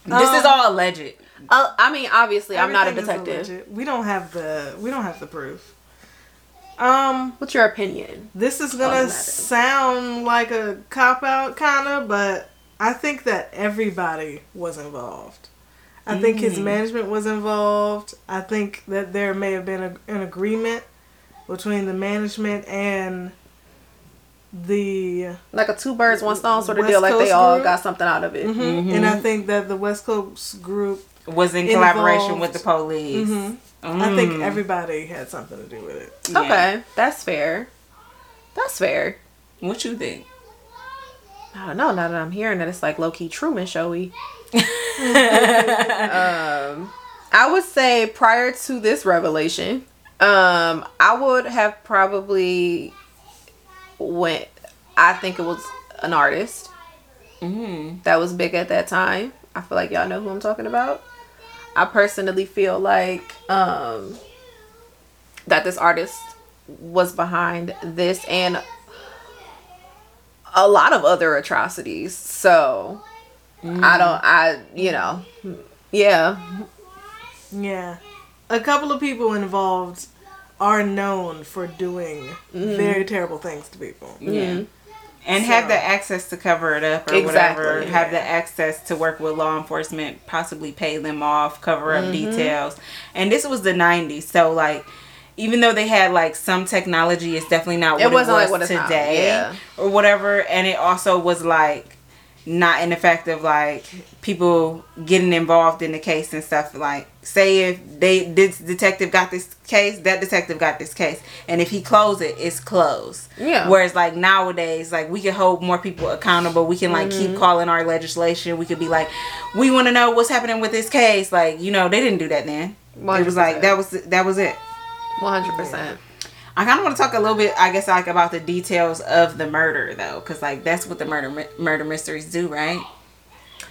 This is Um, all alleged. Uh, I mean, obviously, I'm not a detective. We don't have the we don't have the proof. Um, What's your opinion? this is gonna sound like a cop out kind of, but I think that everybody was involved. I think his Mm. management was involved. I think that there may have been a, an agreement between the management and the Like a two birds, one stone sort of West deal. Like they Coast all group? got something out of it. Mhm. and I think that the West Coast group. Was in collaboration with the police. Mhm. I think Mm. everybody had something to do with it. Yeah. Okay, that's fair. That's fair. What you think? I don't know. Now that I'm hearing that it's like low key Truman Showy. um, I would say prior to this revelation, um, I would have probably went. I think it was an artist Mm. that was big at that time. I feel like y'all know who I'm talking about. I personally feel like um, that this artist was behind this and a lot of other atrocities. So I don't. I you know, yeah. Yeah. A couple of people involved are known for doing mm-hmm. very terrible things to people. Yeah. And have the access to cover it up or Exactly, whatever. Have the access to work with law enforcement, possibly pay them off, cover up details. And this was the 90s. So, like, even though they had like some technology, it's definitely not what It it, wasn't was like what it's today yeah. or whatever. And it also was like not an effect of like people getting involved in the case and stuff. Like, say if they this detective got this case, that detective got this case, and if he closed it, it's closed. Yeah. Whereas like nowadays, like we can hold more people accountable. We can like Mm-hmm. keep calling our legislation. We could be like, we want to know what's happening with this case. Like you know, they didn't do that then. It was like that was that was it. One hundred percent. I kind of want to talk a little bit, I guess, like about the details of the murder, though, because like that's what the murder murder mysteries do, right?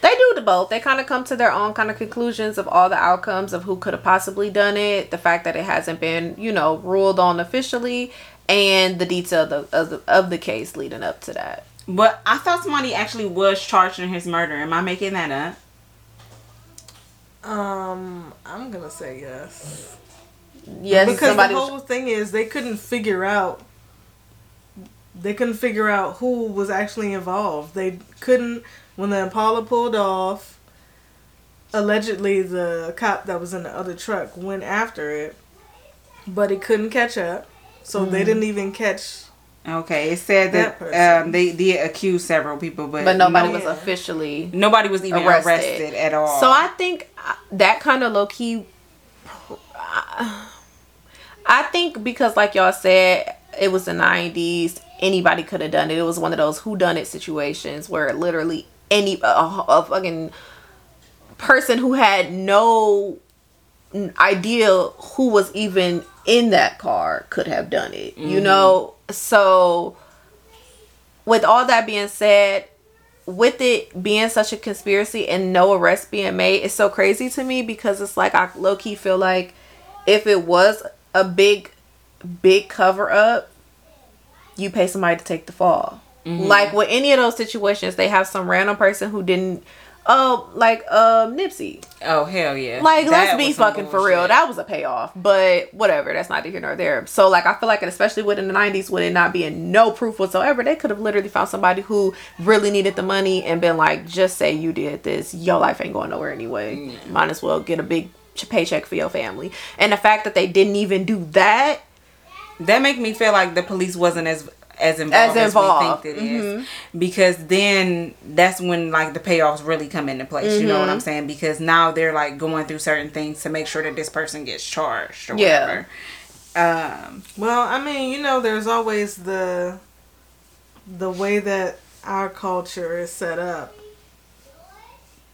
They do the both. They kind of come to their own kind of conclusions of all the outcomes of who could have possibly done it, the fact that it hasn't been, you know, ruled on officially, and the detail of the, of the, of the case leading up to that. But I thought somebody actually was charged in his murder. Am I making that up? Um, I'm gonna say yes. Yes, because somebody. the was- whole thing is they couldn't figure out they couldn't figure out who was actually involved. They couldn't when the Impala pulled off. Allegedly, the cop that was in the other truck went after it, but he couldn't catch up, so Mm. they didn't even catch. Okay, it said That that, um, they did accuse several people, but but nobody no- was officially nobody was even arrested. arrested, at all. So I think uh, that kind of low key. I think because, like y'all said, it was the '90s. Anybody could have done it. It was one of those who done it situations where literally any a, a fucking person who had no idea who was even in that car could have done it. You mm-hmm. know, so with all that being said, with it being such a conspiracy and no arrest being made, it's so crazy to me because it's like I low key feel like if it was a big, big cover up, you pay somebody to take the fall. Mm-hmm. Like with any of those situations, they have some random person who didn't. Oh, like um Nipsey. oh hell yeah! Like, That let's be fucking for real. That was a payoff, but whatever. That's neither here nor there. So, like, I feel like, especially within the '90s, with it not being no proof whatsoever, they could have literally found somebody who really needed the money and been like, "Just say you did this. Your life ain't going nowhere anyway. Mm. Might as well get a big paycheck for your family." And the fact that they didn't even do that, that make me feel like the police wasn't as as involved as, involved. we think it is. because then that's when like the payoffs really come into place you know what i'm saying because now they're like going through certain things to make sure that this person gets charged or Yeah. whatever um Well, I mean, you know, there's always the the way that our culture is set up.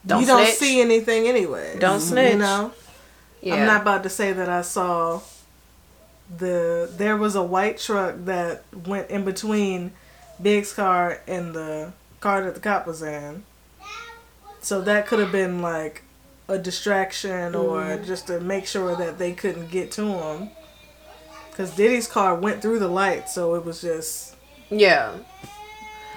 Don't you don't see anything anyway. Don't snitch. You know. yeah, I'm not about to say that I saw the there was a white truck that went in between Big's car and the car that the cop was in. So that could have been like a distraction or Mm-hmm. just to make sure that they couldn't get to him. Cuz Diddy's car went through the light, so it was just yeah.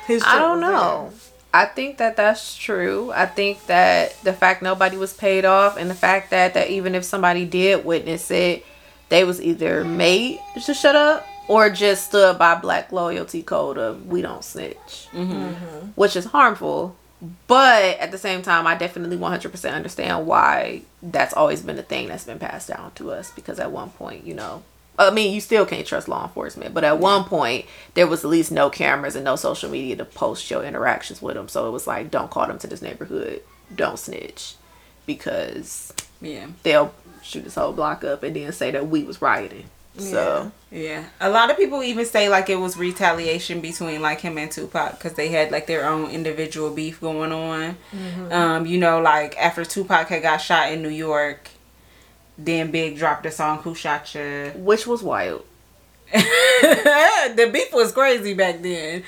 his I don't know. I think that that's true. I think that the fact nobody was paid off and the fact that that even if somebody did witness it, they was either made to shut up or just stood by black loyalty code of we don't snitch, mm-hmm. Mm-hmm. which is harmful. But at the same time, I definitely 100% understand why that's always been a thing that's been passed down to us because at one point, you know, I mean, you still can't trust law enforcement, but at one point there was at least no cameras and no social media to post your interactions with them. So it was like, don't call them to this neighborhood, don't snitch, because yeah they'll shoot this whole block up and then say that we was rioting. So yeah a lot of people even say like it was retaliation between like him and tupac because they had like their own individual beef going on um you know like after tupac had got shot in new york then big dropped the song who shot you which was wild. the beef was crazy back then.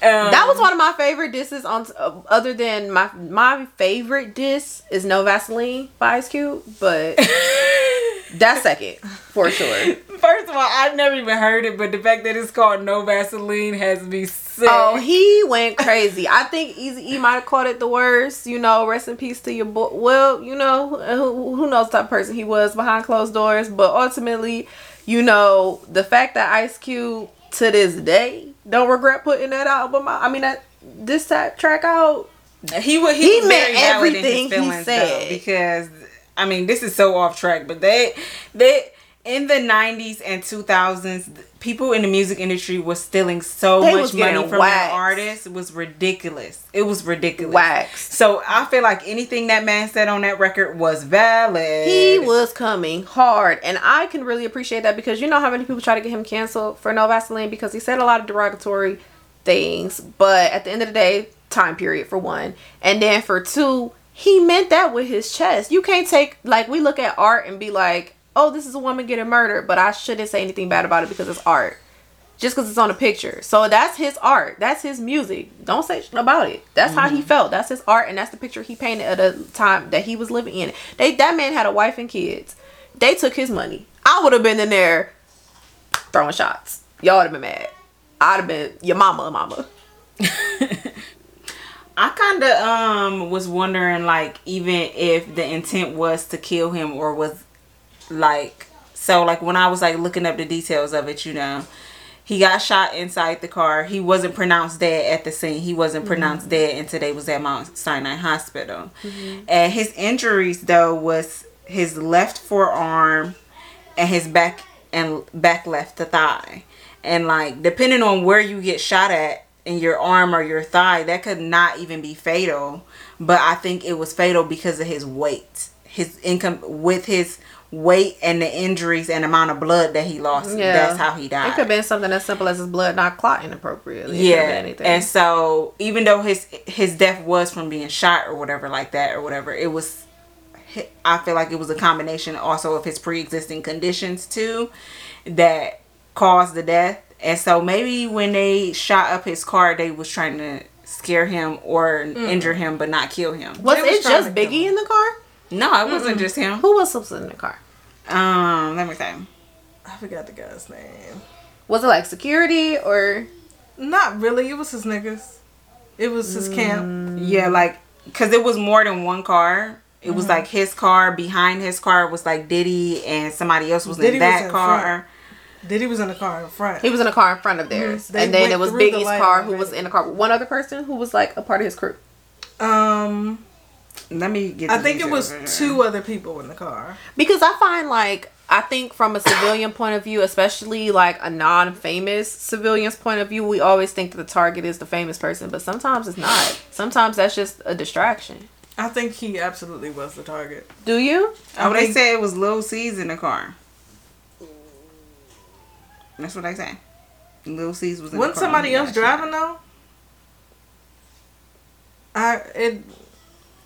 That was one of my favorite disses on uh, other than my my favorite diss is No Vaseline by Ice Cube, but that's second for sure. First of all, I've never even heard it, but the fact that it's called No Vaseline has me sick. Oh, he went crazy. I think Easy E might have caught it the worst. You know, rest in peace to your boy. Well, you know, who, who knows type of person he was behind closed doors, but ultimately, you know, the fact that Ice Cube to this day don't regret putting that album out. I mean, that this that track out. he was he, He meant very valid in his everything he feelings, though, said. because I mean this is so off track, but they they in the 90s and 2000s people in the music industry was stealing so They much money from waxed. their artists. It was ridiculous. It was ridiculous. Wax so i feel like anything that man said on that record was valid. He was coming hard, and I can really appreciate that because you know how many people try to get him canceled for No Vaseline because he said a lot of derogatory things, but at the end of the day, time period for one, and then for two, he meant that with his chest. You can't take like we look at art and be like, oh, this is a woman getting murdered, but I shouldn't say anything bad about it because it's art. Just because it's on a picture. So that's his art. That's his music. Don't say shit about it. That's how he felt. That's his art and that's the picture he painted at the time that he was living in. They that man had a wife and kids. They took his money. I would have been in there throwing shots. Y'all would have been mad. I'd have been your mama, mama. I kind of um was wondering like even if the intent was to kill him or was like so like when I was like looking up the details of it, you know, he got shot inside the car. He wasn't pronounced dead at the scene. He wasn't mm-hmm. pronounced dead until they was at Mount Sinai Hospital. Mm-hmm. And his injuries though was his left forearm and his back and back left thigh. And like depending on where you get shot at in your arm or your thigh, that could not even be fatal. But I think it was fatal because of his weight. His income with his weight and the injuries and amount of blood that he lost. That's how he died. It could have been something as simple as his blood not clotting appropriately. Yeah, anything. and so even though his his death was from being shot or whatever like that or whatever, it was. I feel like it was a combination also of his pre-existing conditions too, that caused the death. And so maybe when they shot up his car, they was trying to scare him or mm. injure him, but not kill him. was was it just Biggie in the car? No, it wasn't just him. Who else was in the car? Um, let me think. I forgot the guy's name. Was it like security or Not really. It was his niggas. It was his camp. Yeah, like because it was more than one car. It Mm-hmm. was like his car. Behind his car was like Diddy, and somebody else was Diddy in was that in car. front. Diddy was in the car in front. he was in a car in front of theirs? Mhm. They And then went it was through the Biggie's light car who already. was in the car. with One other person who was like a part of his crew. Um, Let me get. I think it was details. two other people in the car. Because I find like I think from a civilian point of view, especially like a non-famous civilian's point of view, we always think that the target is the famous person, but sometimes it's not. Sometimes that's just a distraction. I think he absolutely was the target. Do you? Oh, they say it was Lil Cease in the car. That's what they say. Lil Cease was in Wasn't the car. somebody else driving though? I it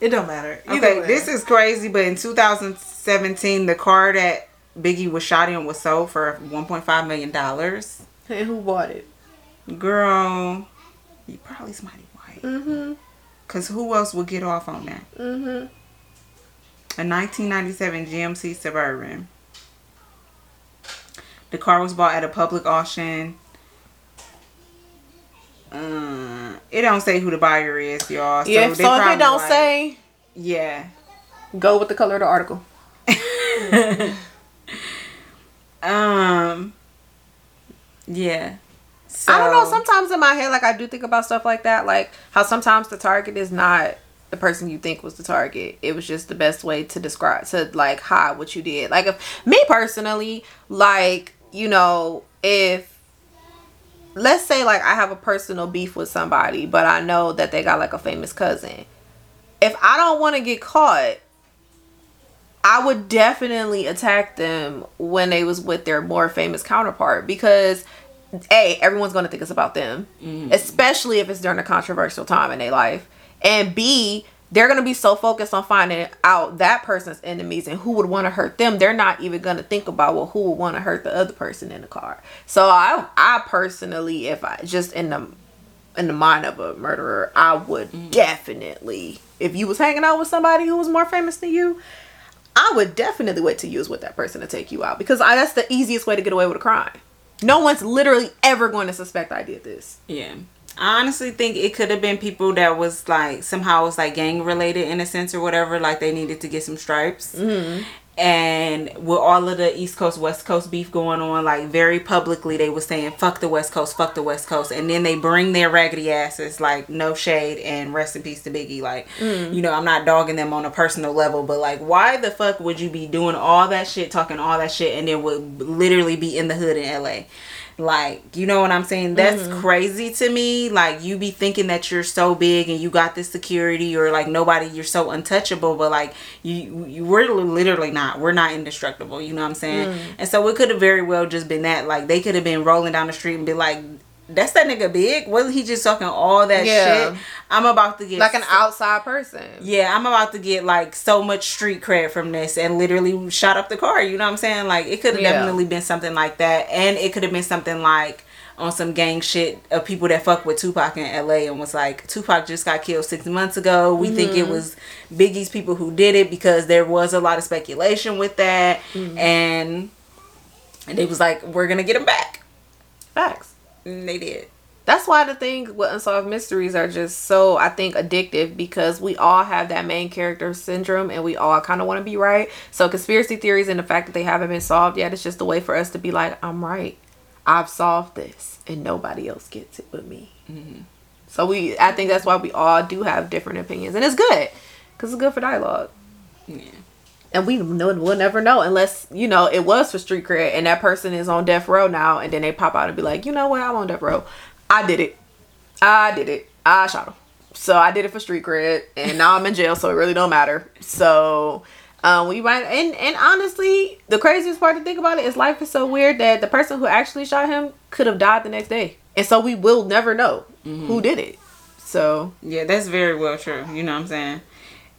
it don't matter. Either Okay, way. this is crazy, but in 2017, the car that Biggie was shot in was sold for 1.5 million dollars. And who bought it? Girl, you probably somebody white. Mm-hmm. Cause who else would get off on that? Mm-hmm. A 1997 GMC Suburban. The car was bought at a public auction. Uh, it don't say who the buyer is, y'all. So yeah, so if it don't like- say, yeah. go with the color of the article. Um. Yeah. So, I don't know. Sometimes in my head, like I do think about stuff like that, like how sometimes the target is not the person you think was the target. It was just the best way to describe to like hide what you did. Like if me personally, like you know, if let's say like I have a personal beef with somebody, but I know that they got like a famous cousin. If I don't want to get caught, I would definitely attack them when they was with their more famous counterpart because a everyone's gonna think it's about them, mm-hmm. especially if it's during a controversial time in their life, and b they're gonna be so focused on finding out that person's enemies and who would want to hurt them. They're not even gonna think about well who would want to hurt the other person in the car. So I I personally, if I just in the in the mind of a murderer, I would mm-hmm. definitely, if you was hanging out with somebody who was more famous than you, I would definitely wait to use with that person to take you out because I, that's the easiest way to get away with a crime. No one's literally ever going to suspect I did this. Yeah. I honestly think it could have been people that was like somehow was like gang related in a sense or whatever. Like they needed to get some stripes. Mm-hmm. And with all of the East Coast West Coast beef going on, like very publicly, they were saying "fuck the West Coast, fuck the West Coast," and then they bring their raggedy asses, like no shade and rest in peace to Biggie. Like, Mm. you know, I'm not dogging them on a personal level, but like, why the fuck would you be doing all that shit, talking all that shit, and then would literally be in the hood in LA? Like, you know what I'm saying? That's Mm-hmm. crazy to me. Like, you be thinking that you're so big and you got this security, or like nobody, you're so untouchable, but like you, you we're literally not. We're not indestructible. You know what I'm saying? Mm. And so it could have very well just been that. Like, they could have been rolling down the street and be like. That's that nigga big. Wasn't he just talking all that Yeah. shit? I'm about to get Like an so- outside person. yeah, I'm about to get like so much street cred from this and literally shot up the car. You know what I'm saying? Like it could have Yeah. definitely been something like that, and it could have been something like on some gang shit of people that fuck with Tupac in LA and was like Tupac just got killed six months ago. We think it mm-hmm. was Biggie's people who did it because there was a lot of speculation with that, and and they was like we're gonna get him back, Facts. And they did. That's why the thing with unsolved mysteries are just so I think addictive because we all have that main character syndrome and we all kind of want to be right. So conspiracy theories and the fact that they haven't been solved yet it's just a way for us to be like I'm right. I've solved this and nobody else gets it but me. Mm-hmm. So we I think that's why we all do have different opinions and it's good cuz it's good for dialogue. Yeah. And we know we'll never know unless you know it was for street cred and that person is on death row now and then they pop out and be like, you know what, I'm on death row. I did it. I did it. I shot him. So I did it for street cred and now I'm in jail, so it really don't matter. So um, we might and and honestly, the craziest part to think about it is life is so weird that the person who actually shot him could have died the next day, and so we will never know who did it. So Yeah, that's very well true. You know what I'm saying?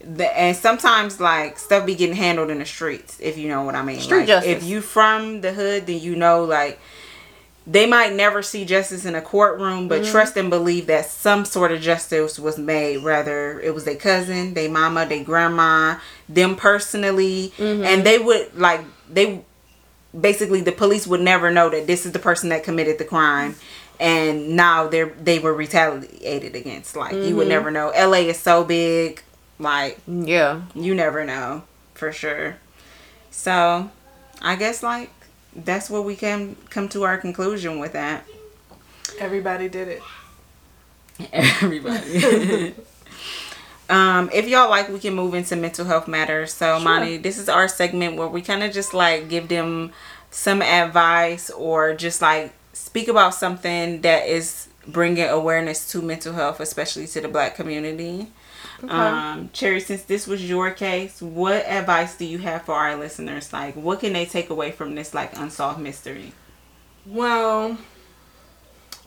The, and sometimes like stuff be getting handled in the streets, if you know what I mean. Street Like, justice. If you from the hood, then you know like they might never see justice in a courtroom, but Mm-hmm. trust and believe that some sort of justice was made. Whether it was their cousin, their mama, their grandma, them personally, Mm-hmm. and they would like they basically the police would never know that this is the person that committed the crime and now they're they were retaliated against like you would never know la is so big like yeah, you never know for sure. So i guess like that's what we can come to our conclusion with that. Everybody did it. everybody. Um if y'all like we can move into mental health matters. So Monty, this is our segment where we kind of just like give them some advice or just like speak about something that is bringing awareness to mental health especially to the black community um cherry since this was your case what advice do you have for our listeners like what can they take away from this like unsolved mystery Well,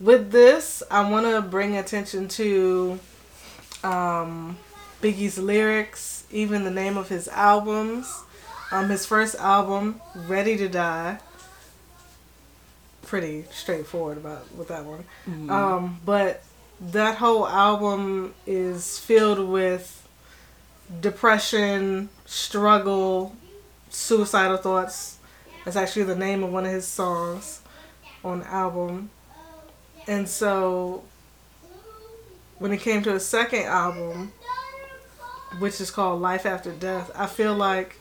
with this, I want to bring attention to um, Biggie's lyrics, even the name of his albums. Um, his first album, Ready to Die. Pretty straightforward about with that one. Um, but that whole album is filled with depression, struggle, suicidal thoughts. That's actually the name of one of his songs on the album. And so when it came to a second album, which is called Life After Death, I feel like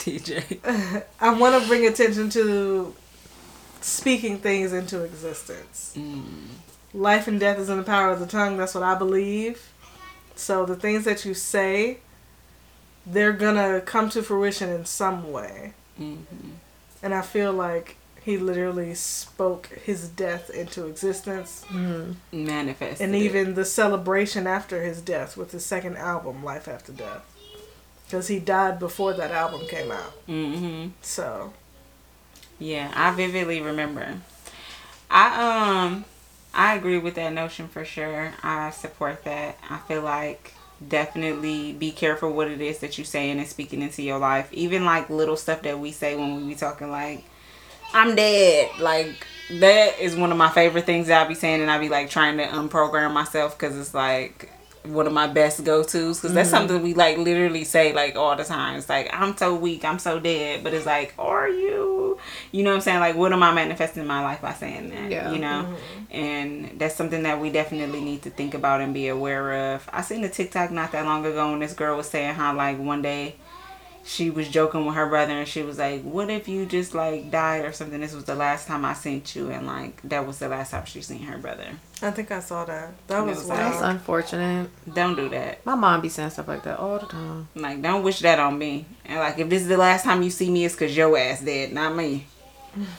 tj I want to bring attention to speaking things into existence. Mm. Life and death is in the power of the tongue. That's what I believe. So the things that you say, they're gonna come to fruition in some way. Mm-hmm. And I feel like he literally spoke his death into existence. Mm-hmm. manifest and even the celebration after his death with his second album, Life After Death. Because he died before that album came out. mm-hmm So, Yeah, I vividly remember. I um I agree with that notion for sure. I support that. I feel like definitely be careful what it is that you're saying and speaking into your life. Even like little stuff that we say when we be talking like I'm dead. Like that is one of my favorite things that I be saying, and I be like trying to unprogram myself because it's like one of my best go tos because that's mm-hmm. something we like literally say like all the time. It's like I'm so weak, I'm so dead, but it's like, are you? You know what I'm saying? Like, what am I manifesting in my life by saying that? Yeah. You know, mm-hmm. and that's something that we definitely need to think about and be aware of. I seen a TikTok not that long ago, and this girl was saying how like one day she was joking with her brother and she was like, What if you just like died or something? This was the last time I seen you and like that was the last time she seen her brother. I think I saw that. That was was wild. That's unfortunate. Don't do that. My mom be saying stuff like that all the time. Like don't wish that on me. And like if this is the last time you see me it's cause your ass dead, not me.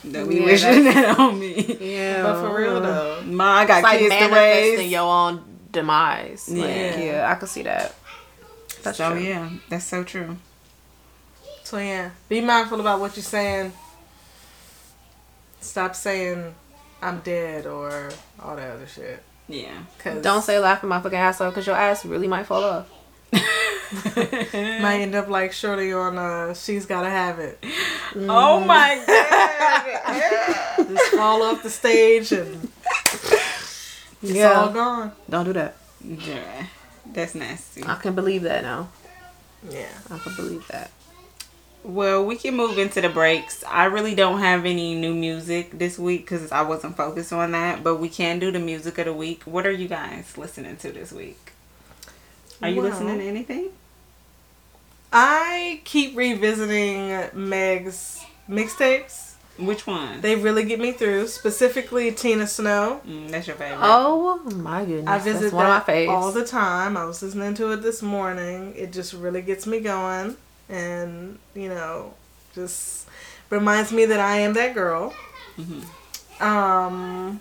Don't be Yeah, wishing that on me. Yeah, but for real though, Ma, I got it's like kids to manifesting raise. your own demise. Like, Yeah. yeah, I could see that. That's so true. yeah, that's so true. So yeah, be mindful about what you're saying. Stop saying I'm dead or all that other shit. Yeah. Cause Don't say laugh at my fucking ass off because your ass really might fall off. might end up like Shorty on uh She's Gotta Have It. Oh my god. Just fall off the stage and it's all gone. Don't do that. yeah. That's nasty. I can believe that now. Yeah. I can believe that. Well, we can move into the breaks. I really don't have any new music this week because I wasn't focused on that, but we can do the music of the week. What are you guys listening to this week? Are you Well- listening to anything? I keep revisiting Meg's mixtapes. Which one? They really get me through, specifically Tina Snow. Mm, that's your favorite. Oh my goodness. I visit That's one that of my faves. all the time. I was listening to it this morning. It just really gets me going, and you know, just reminds me that I am that girl. Mm-hmm. Um,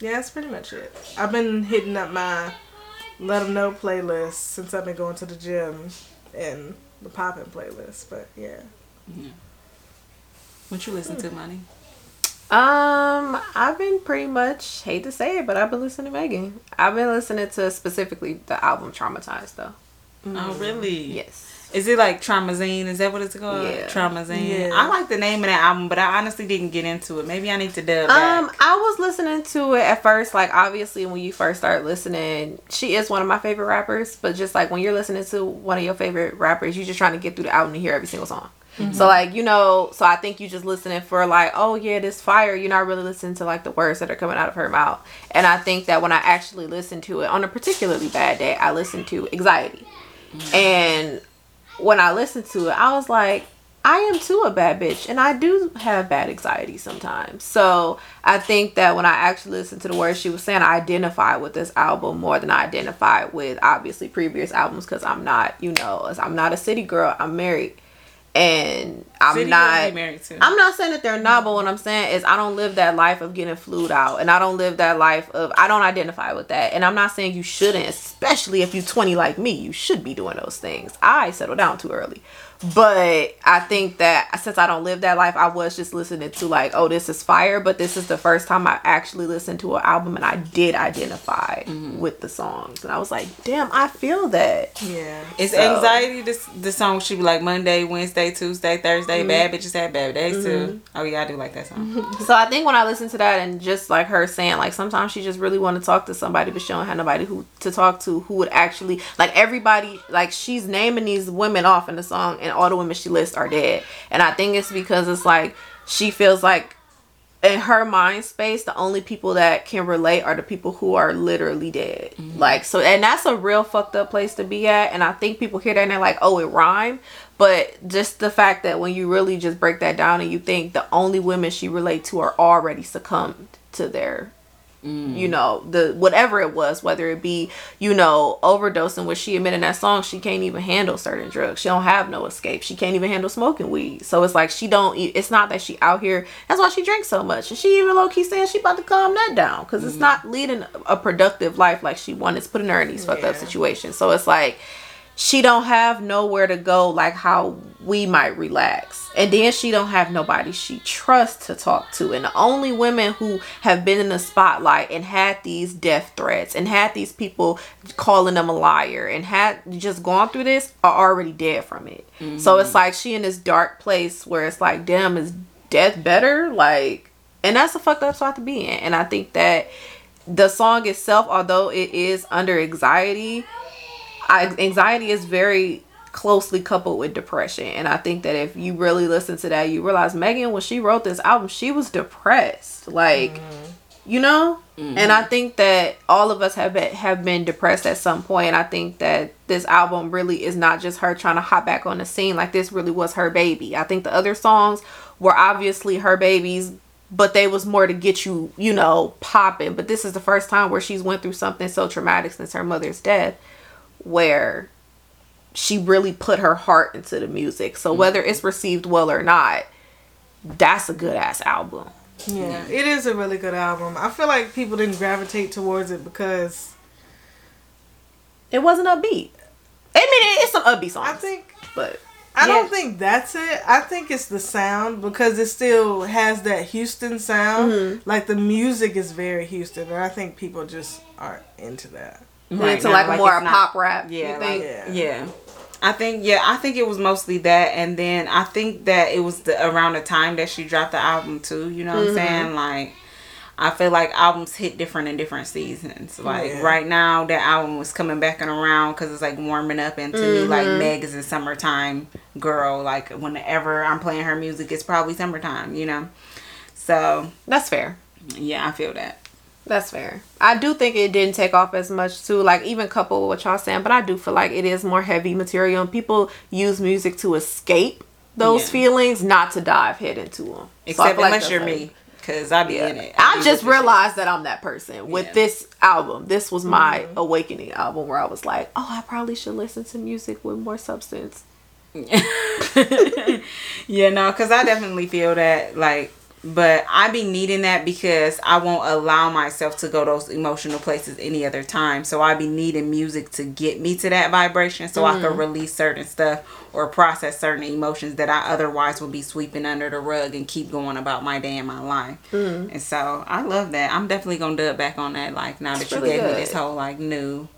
yeah, that's pretty much it. I've been hitting up my let them Know playlist since I've been going to the gym and the poppin' playlist. But yeah, What you listen to, Money? Um, I've been pretty much hate to say it, but I've been listening to Megan. I've been listening to specifically the album Traumatized though. Oh, really? Yes. Is it like Traumazine? Is that what it's called? Yeah. Traumazine. Yeah. I like the name of that album, but I honestly didn't get into it. Maybe I need to dub back. Um, I was listening to it at first, like obviously when you first start listening, she is one of my favorite rappers, but just like when you're listening to one of your favorite rappers, you're just trying to get through the album and hear every single song. So like, you know, so I think you just listening for like, oh yeah, this fire, you're not really listening to like the words that are coming out of her mouth. And I think that when I actually listen to it on a particularly bad day, I listen to anxiety. And when I listened to it, I was like, I am too a bad bitch, and I do have bad anxiety sometimes. So I think that when I actually listened to the words she was saying, I identified with this album more than I identified with obviously previous albums because I'm not, you know, I'm not a city girl. I'm married, and I'm City not. married to. I'm not saying that they're not, but what I'm saying is I don't live that life of getting flued out, and I don't live that life of I don't identify with that. And I'm not saying you shouldn't, especially if you're 20 like me, you should be doing those things. I settled down too early, but I think that since I don't live that life, I was just listening to like, oh, this is fire. But this is the first time I actually listened to an album, and I did identify with the songs, and I was like, damn, I feel that. yeah. it's So- anxiety this the song should be like Monday, Wednesday, Tuesday, Thursday, Mm-hmm. bad bitches have bad days too. Oh yeah, I do like that song. So I think when I listen to that and just like her saying like sometimes she just really want to talk to somebody but she don't have nobody who to talk to who would actually like everybody like she's naming these women off in the song and all the women she lists are dead. And I think it's because it's like she feels like in her mind space the only people that can relate are the people who are literally dead. Mm-hmm. Like so and that's a real fucked up place to be at. And i think people hear that and they're like oh it rhymed but just the fact that when you really just break that down and you think the only women she relate to are already succumbed to their you know the whatever it was whether it be you know overdosing which she admitted in that song she can't even handle certain drugs. She don't have no escape. She can't even handle smoking weed. So it's like she don't it's not that she out here that's why she drinks so much. And she even low-key saying she about to calm that down because it's mm-hmm. not leading a productive life like she wanted. It's putting her in these fucked up situations. So it's like she don't have nowhere to go like how we might relax. And then she don't have nobody she trusts to talk to. And the only women who have been in the spotlight and had these death threats and had these people calling them a liar and had just gone through this are already dead from it. So mm-hmm. it's like she in this dark place where it's like damn is death better? Like And that's a fucked up spot to be in. And I think that the song itself, although it is under anxiety, I, anxiety is very closely coupled with depression. And I think that if you really listen to that, you realize Megan, when she wrote this album, she was depressed. Like, mm-hmm. you know? Mm-hmm. And I think that all of us have been, have been depressed at some point. And I think that this album really is not just her trying to hop back on the scene. Like, this really was her baby. I think the other songs were obviously her babies but they was more to get you you know popping but this is the first time where she's went through something so traumatic since her mother's death where she really put her heart into the music so whether it's received well or not that's a good ass album Yeah, it is a really good album. I feel like people didn't gravitate towards it because it wasn't upbeat i mean it's some upbeat songs I think but I Yeah. don't think that's it. I think it's the sound because it still has that Houston sound. Mm-hmm. Like the music is very Houston, and I think people just aren't into that. Right into now, like, like, more it's a not- pop rap Yeah, you think Yeah. Yeah. I think yeah, I think it was mostly that and then I think that it was the around the time that she dropped the album too, you know what I'm mm-hmm. saying? Like I feel like albums hit different in different seasons. Like Yeah. right now, that album was coming back and around because it's like warming up, and to me, like mm-hmm. Meg is a summertime girl. Like whenever I'm playing her music, it's probably summertime, you know. So that's fair yeah, I feel that. That's fair. I do think it didn't take off as much too, like even coupled with what y'all saying, but I do feel like it is more heavy material and people use music to escape those Yeah. feelings, not to dive head into them. So Except feel like unless you're like- me, because I be in it. I be just with the shit. realized that I'm that person with Yeah. this album. This was my Mm-hmm. awakening album where I was like, oh, I probably should listen to music with more substance. yeah, no, because I definitely feel that, like, but I be needing that because I won't allow myself to go those emotional places any other time. So I be needing music to get me to that vibration so I can mm-hmm. release certain stuff or process certain emotions that I otherwise would be sweeping under the rug and keep going about my day and my life. Mm. And so I love that. I'm definitely gonna dub back on that. Like now that you really gave me this whole like new,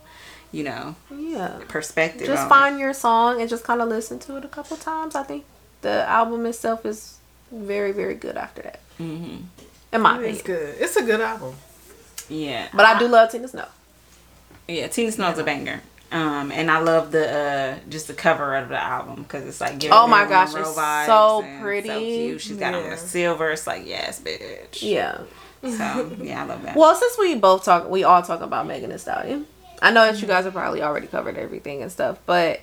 you know, Yeah. perspective. Just it. find your song and just kind of listen to it a couple times. I think the album itself is very, very good after that. Mm-hmm. In my It's opinion. good. It's a good album. Yeah, But I do love Tina Snow. Yeah, Tina Snow's a banger. Um, and I love the uh just the cover of the album because it's like giving Oh my Marilyn gosh, it's so pretty. so cute. She's got on the silver. It's like yes, bitch. Yeah. So yeah, I love that. Well, since we both talk, we all talk about Megan Thee Stallion. I know that you guys have probably already covered everything and stuff, but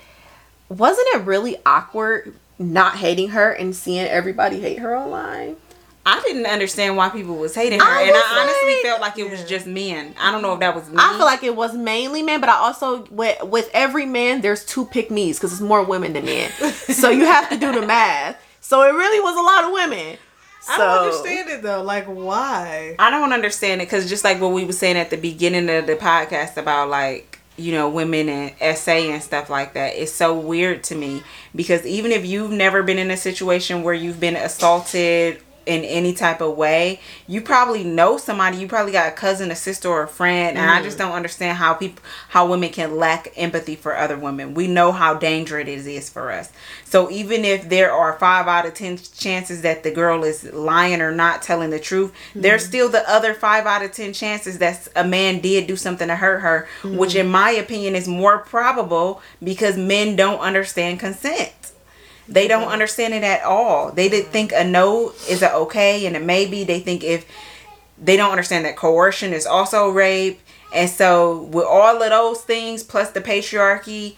wasn't it really awkward not hating her and seeing everybody hate her online? I didn't understand why people was hating her, I and was I honestly like- felt like it was Yeah. just men. I don't know if that was me. I feel like it was mainly men, but I also with with every man there's two pick me's because it's more women than men, so you have to do the math. So it really was a lot of women. So I don't understand it though. Like why? I don't understand it because just like what we were saying at the beginning of the podcast about like you know women and essay and stuff like that. It's so weird to me because even if you've never been in a situation where you've been assaulted in any type of way you probably know somebody you probably got a cousin a sister or a friend and i just mm. don't understand how people how women can lack empathy for other women. We know how dangerous it is for us. So even if there are five out of ten chances that the girl is lying or not telling the truth there's mm-hmm. still the other five out of ten chances that a man did do something to hurt her which mm-hmm. in my opinion is more probable because men don't understand consent they don't understand it at all. They did think a no is a okay and a maybe. They think if they don't understand that coercion is also rape. And so with all of those things plus the patriarchy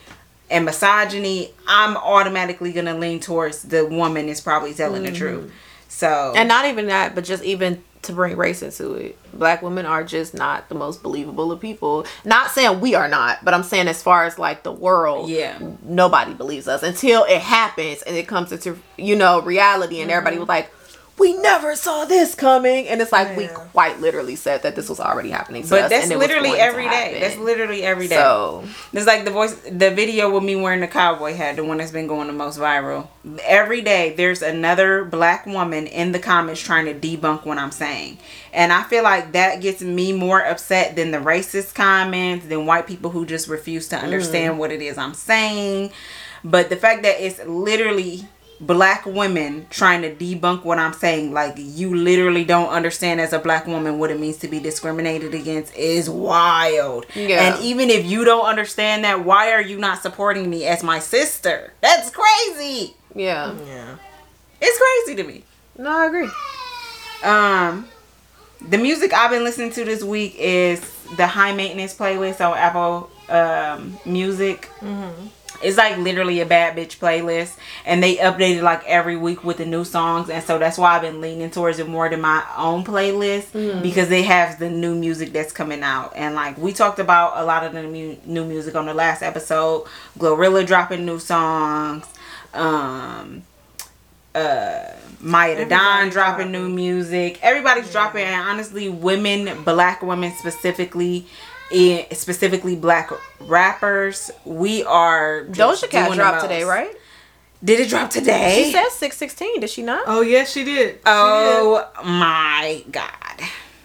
and misogyny, I'm automatically gonna lean towards the woman is probably telling the mm-hmm. truth. So and not even that, but just even to bring race into it, black women are just not the most believable of people. Not saying we are not, but I'm saying as far as like the world, Yeah. nobody believes us until it happens and it comes into you know reality, and Mm-hmm. everybody was like. We never saw this coming, and it's like we quite literally said that this was already happening. To but that's and it was literally every day. That's literally every day. So It's like the voice, the video with me wearing the cowboy hat, the one that's been going the most viral. Every day, there's another black woman in the comments trying to debunk what I'm saying, and I feel like that gets me more upset than the racist comments, than white people who just refuse to mm. understand what it is I'm saying. But the fact that it's literally black women trying to debunk what I'm saying, like you literally don't understand as a black woman what it means to be discriminated against is wild. Yeah. And even if you don't understand that, why are you not supporting me as my sister? That's crazy. Yeah. Yeah. It's crazy to me. No, I agree. Um, the music I've been listening to this week is the high maintenance playlist on Apple um, Music. It's like literally a bad bitch playlist, and they update it like every week with the new songs, and so that's why I've been leaning towards it more than my own playlist because they have the new music that's coming out, and like we talked about a lot of the mu- new music on the last episode. Glorilla dropping new songs. Um, uh Maiya the Don dropping dropping. new music. Everybody's dropping and honestly women, black women specifically in specifically black rappers, we are just Doja Cat doing the dropped today, right? Did it drop today? She said six sixteen. Did she not? Oh yes, she did. She oh my god.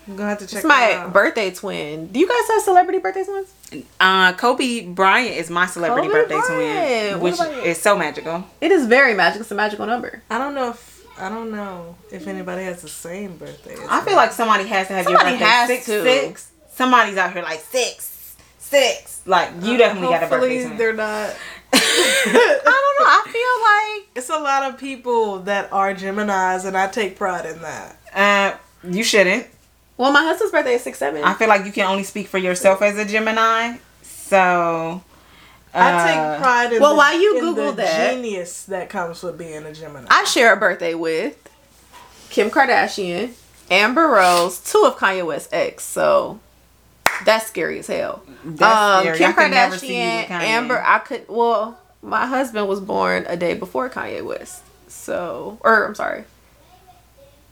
I'm gonna have to check. It's my out. birthday twin. Do you guys have celebrity birthday twins? Uh Kobe Bryant is my celebrity Kobe birthday Bryant. twin, which is so magical. It is very magical. It's a magical number. I don't know if I don't know if anybody has the same birthday. as I feel like somebody has to have Somebody your birthday has six to. six. Somebody's out here like six, six. Like you definitely got a birthday twin. they're not. I don't know. I feel like It's a lot of people that are Gemini's, and I take pride in that. Uh, you shouldn't. well, my husband's birthday is six seven. I feel like you can only speak for yourself as a Gemini. So, uh, I take pride in well, the, while you Google the that- genius that comes with being a Gemini. I share a birthday with Kim Kardashian, Amber Rose, two of Kanye West's ex. So that's scary as hell. That's um, scary. Kim I could never see Kardashian. Amber. I could. Well, my husband was born a day before Kanye West. So, or I'm sorry.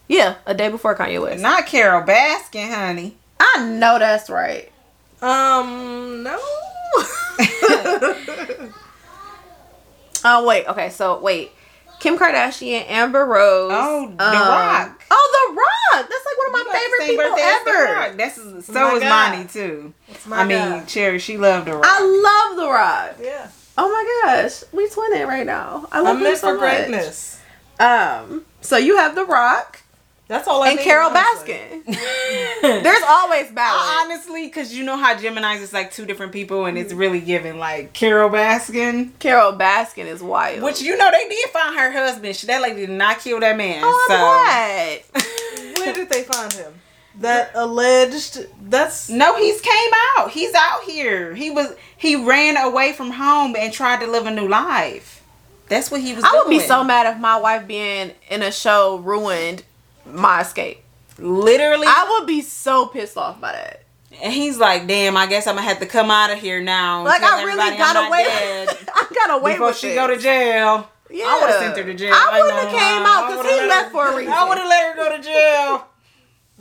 Yeah, a day before Kanye West. not Carole Baskin, honey. I know that's right. um, no. Oh wait, okay, so wait. Kim Kardashian, Amber Rose. Oh, The um, Rock. Oh, The Rock. That's like one of my You got the favorite people birthday as The ever. That's so my is God. Monty too. I mean. Cherry, she loved The Rock. I love The Rock. yeah, Oh my gosh, we twinning right now. I love I'm him so for much. greatness. Um, so you have The Rock That's all I and need, Carol honestly. Baskin. There's always I balance. honestly, because you know how Gemini's is like two different people, and it's mm. really giving like Carole Baskin. Carole Baskin is wild. Which you know they did find her husband. She that lady did not kill that man. oh, so I'm. Where did they find him? That alleged. That's No, he's came out. He's out here. He was he ran away from home and tried to live a new life. That's what he was I would be so mad if my wife being in a show ruined my escape. Literally. I would be so pissed off by that. and he's like, "Damn, I guess I'm gonna have to come out of here now." Like I really got not away. I got away before with she it. go to jail. Yeah. I would've sent her to jail. I ain't wouldn't have came out because he left her- for a reason. I would have let her go to jail.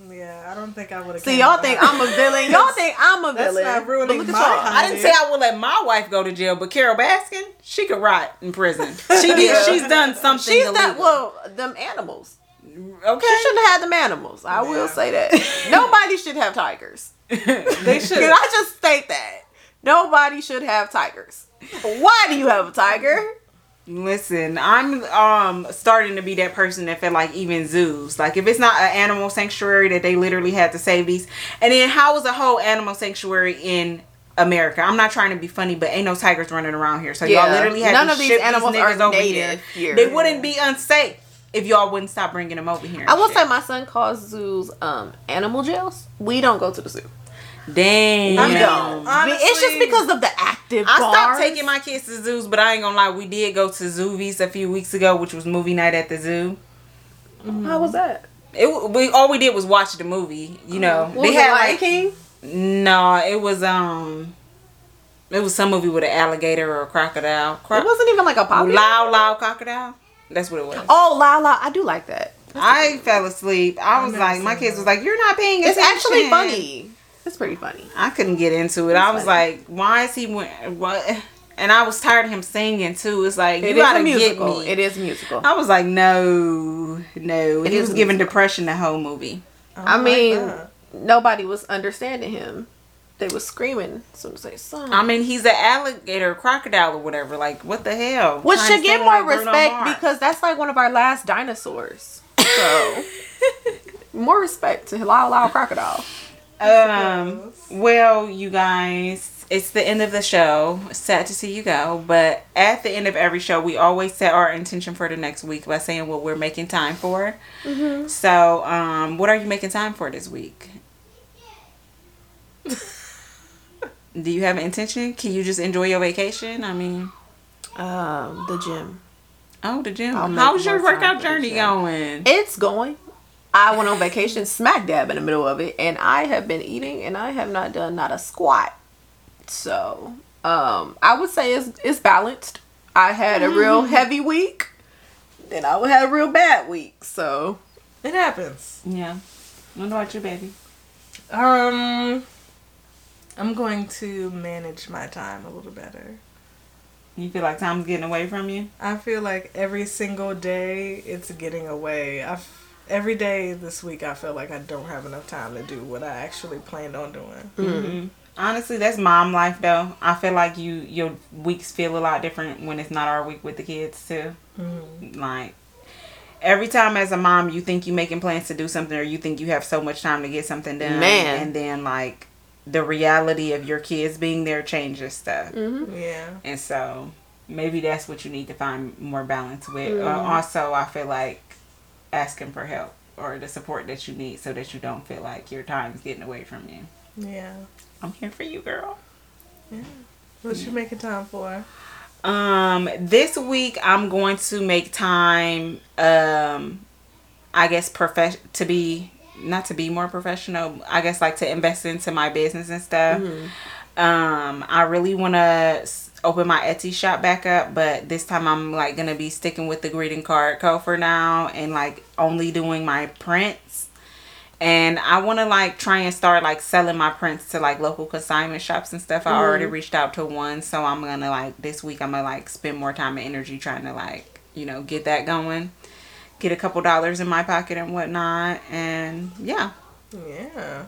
yeah. I don't think I would have. See, y'all think I'm a villain. Y'all think I'm a That's villain. not ruining but look my at y'all. I didn't say I would let my wife go to jail, but Carole Baskin, she could rot in prison. She did. Yeah. She's done something. She's illegal. not well. Them animals. Okay. She shouldn't have had them animals. I will say that. Nobody should have tigers. They should. Can I just state that? Nobody should have tigers. Why do you have a tiger? Listen, I'm um starting to be that person that felt like even zoos, like if it's not an animal sanctuary that they literally had to save these, and then how is a whole animal sanctuary in America? I'm not trying to be funny, but ain't no tigers running around here, so y'all literally had None to of these ship animals these are niggas over native here. here. They wouldn't be unsafe if y'all wouldn't stop bringing them over here. I will shit. say my son calls zoos um animal jails. We don't go to the zoo. Damn. I We mean, don't. honestly- it's just because of the active. I stopped taking my kids to zoos, but I ain't gonna lie, we did go to Zoovies a few weeks ago, which was movie night at the zoo. How was that? It we all we did was watch the movie. You know, What was it, Lion King? No, it was um, it was some movie with an alligator or a crocodile. Cro- It wasn't even like a pop. loud, loud crocodile. That's what it was. Oh, la la! I do like that. I fell asleep. I was never like, my kids that. was like, "You're not paying It's actually funny. It's pretty funny. I couldn't get into it. I was funny. like, "Why is he went what?" And I was tired of him singing too. It's like you It is gotta a musical. get me. It is musical. I was like, no, no. It he is was giving depression the whole movie. Oh I I mean, that. nobody was understanding him. They were screaming as soon as they saw him. I mean, he's an alligator, crocodile, or whatever. Like, what the hell? Which should get more like respect because that's like one of our last dinosaurs. So more respect to Lyle Lyle Crocodile. Um. Well, you guys, it's the end of the show. Sad to see you go, but at the end of every show, we always set our intention for the next week by saying what we're making time for. So, um, what are you making time for this week? Do you have an intention? Can you just enjoy your vacation? I mean, Um, the gym. oh, the gym. I'll How's your workout journey going? It's going. I went on vacation smack dab in the middle of it, and I have been eating, and I have not done not a squat. So, um, I would say it's it's balanced. I had a real heavy week, then I had a real bad week. So, It happens. Yeah. What about you, baby? Um, I'm going to manage my time a little better. You feel like time's getting away from you? I feel like every single day it's getting away. I've every day this week I feel like I don't have enough time to do what I actually planned on doing. hmm Honestly, that's mom life though. I feel like you your weeks feel a lot different when it's not our week with the kids too. Like every time as a mom, you think you're making plans to do something, or you think you have so much time to get something done, Man. and then like the reality of your kids being there changes stuff, Yeah. and so maybe that's what you need to find more balance with. Uh, also, I feel like asking for help or the support that you need so that you don't feel like your time's getting away from you. Yeah. I'm here for you, girl. Yeah. What you making time for? Um, this week I'm going to make time. Um, I guess prof- to be not to be more professional. I guess like to invest into my business and stuff. Um, I really want to open my Etsy shop back up, but this time I'm like gonna be sticking with the greeting card code for now and like only doing my prints. And I want to like try and start like selling my prints to like local consignment shops and stuff. I already reached out to one, so I'm gonna like this week I'm gonna like spend more time and energy trying to like you know get that going, get a couple dollars in my pocket and whatnot, and yeah. Yeah.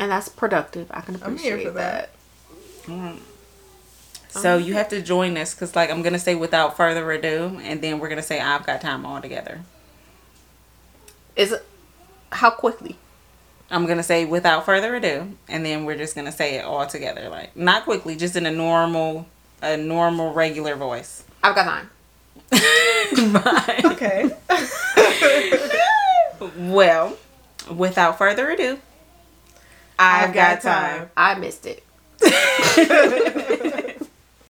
and that's productive. I can I'm here appreciate for that. that. Mm. Um, so you have to join us because like I'm gonna say without further ado, and then we're gonna say I've got time all together. Is it how quickly? I'm gonna say without further ado, and then we're just gonna say it all together, like not quickly, just in a normal, a normal regular voice. I've got time. Bye. Okay. Well, without further ado, I've, got, time. I missed it.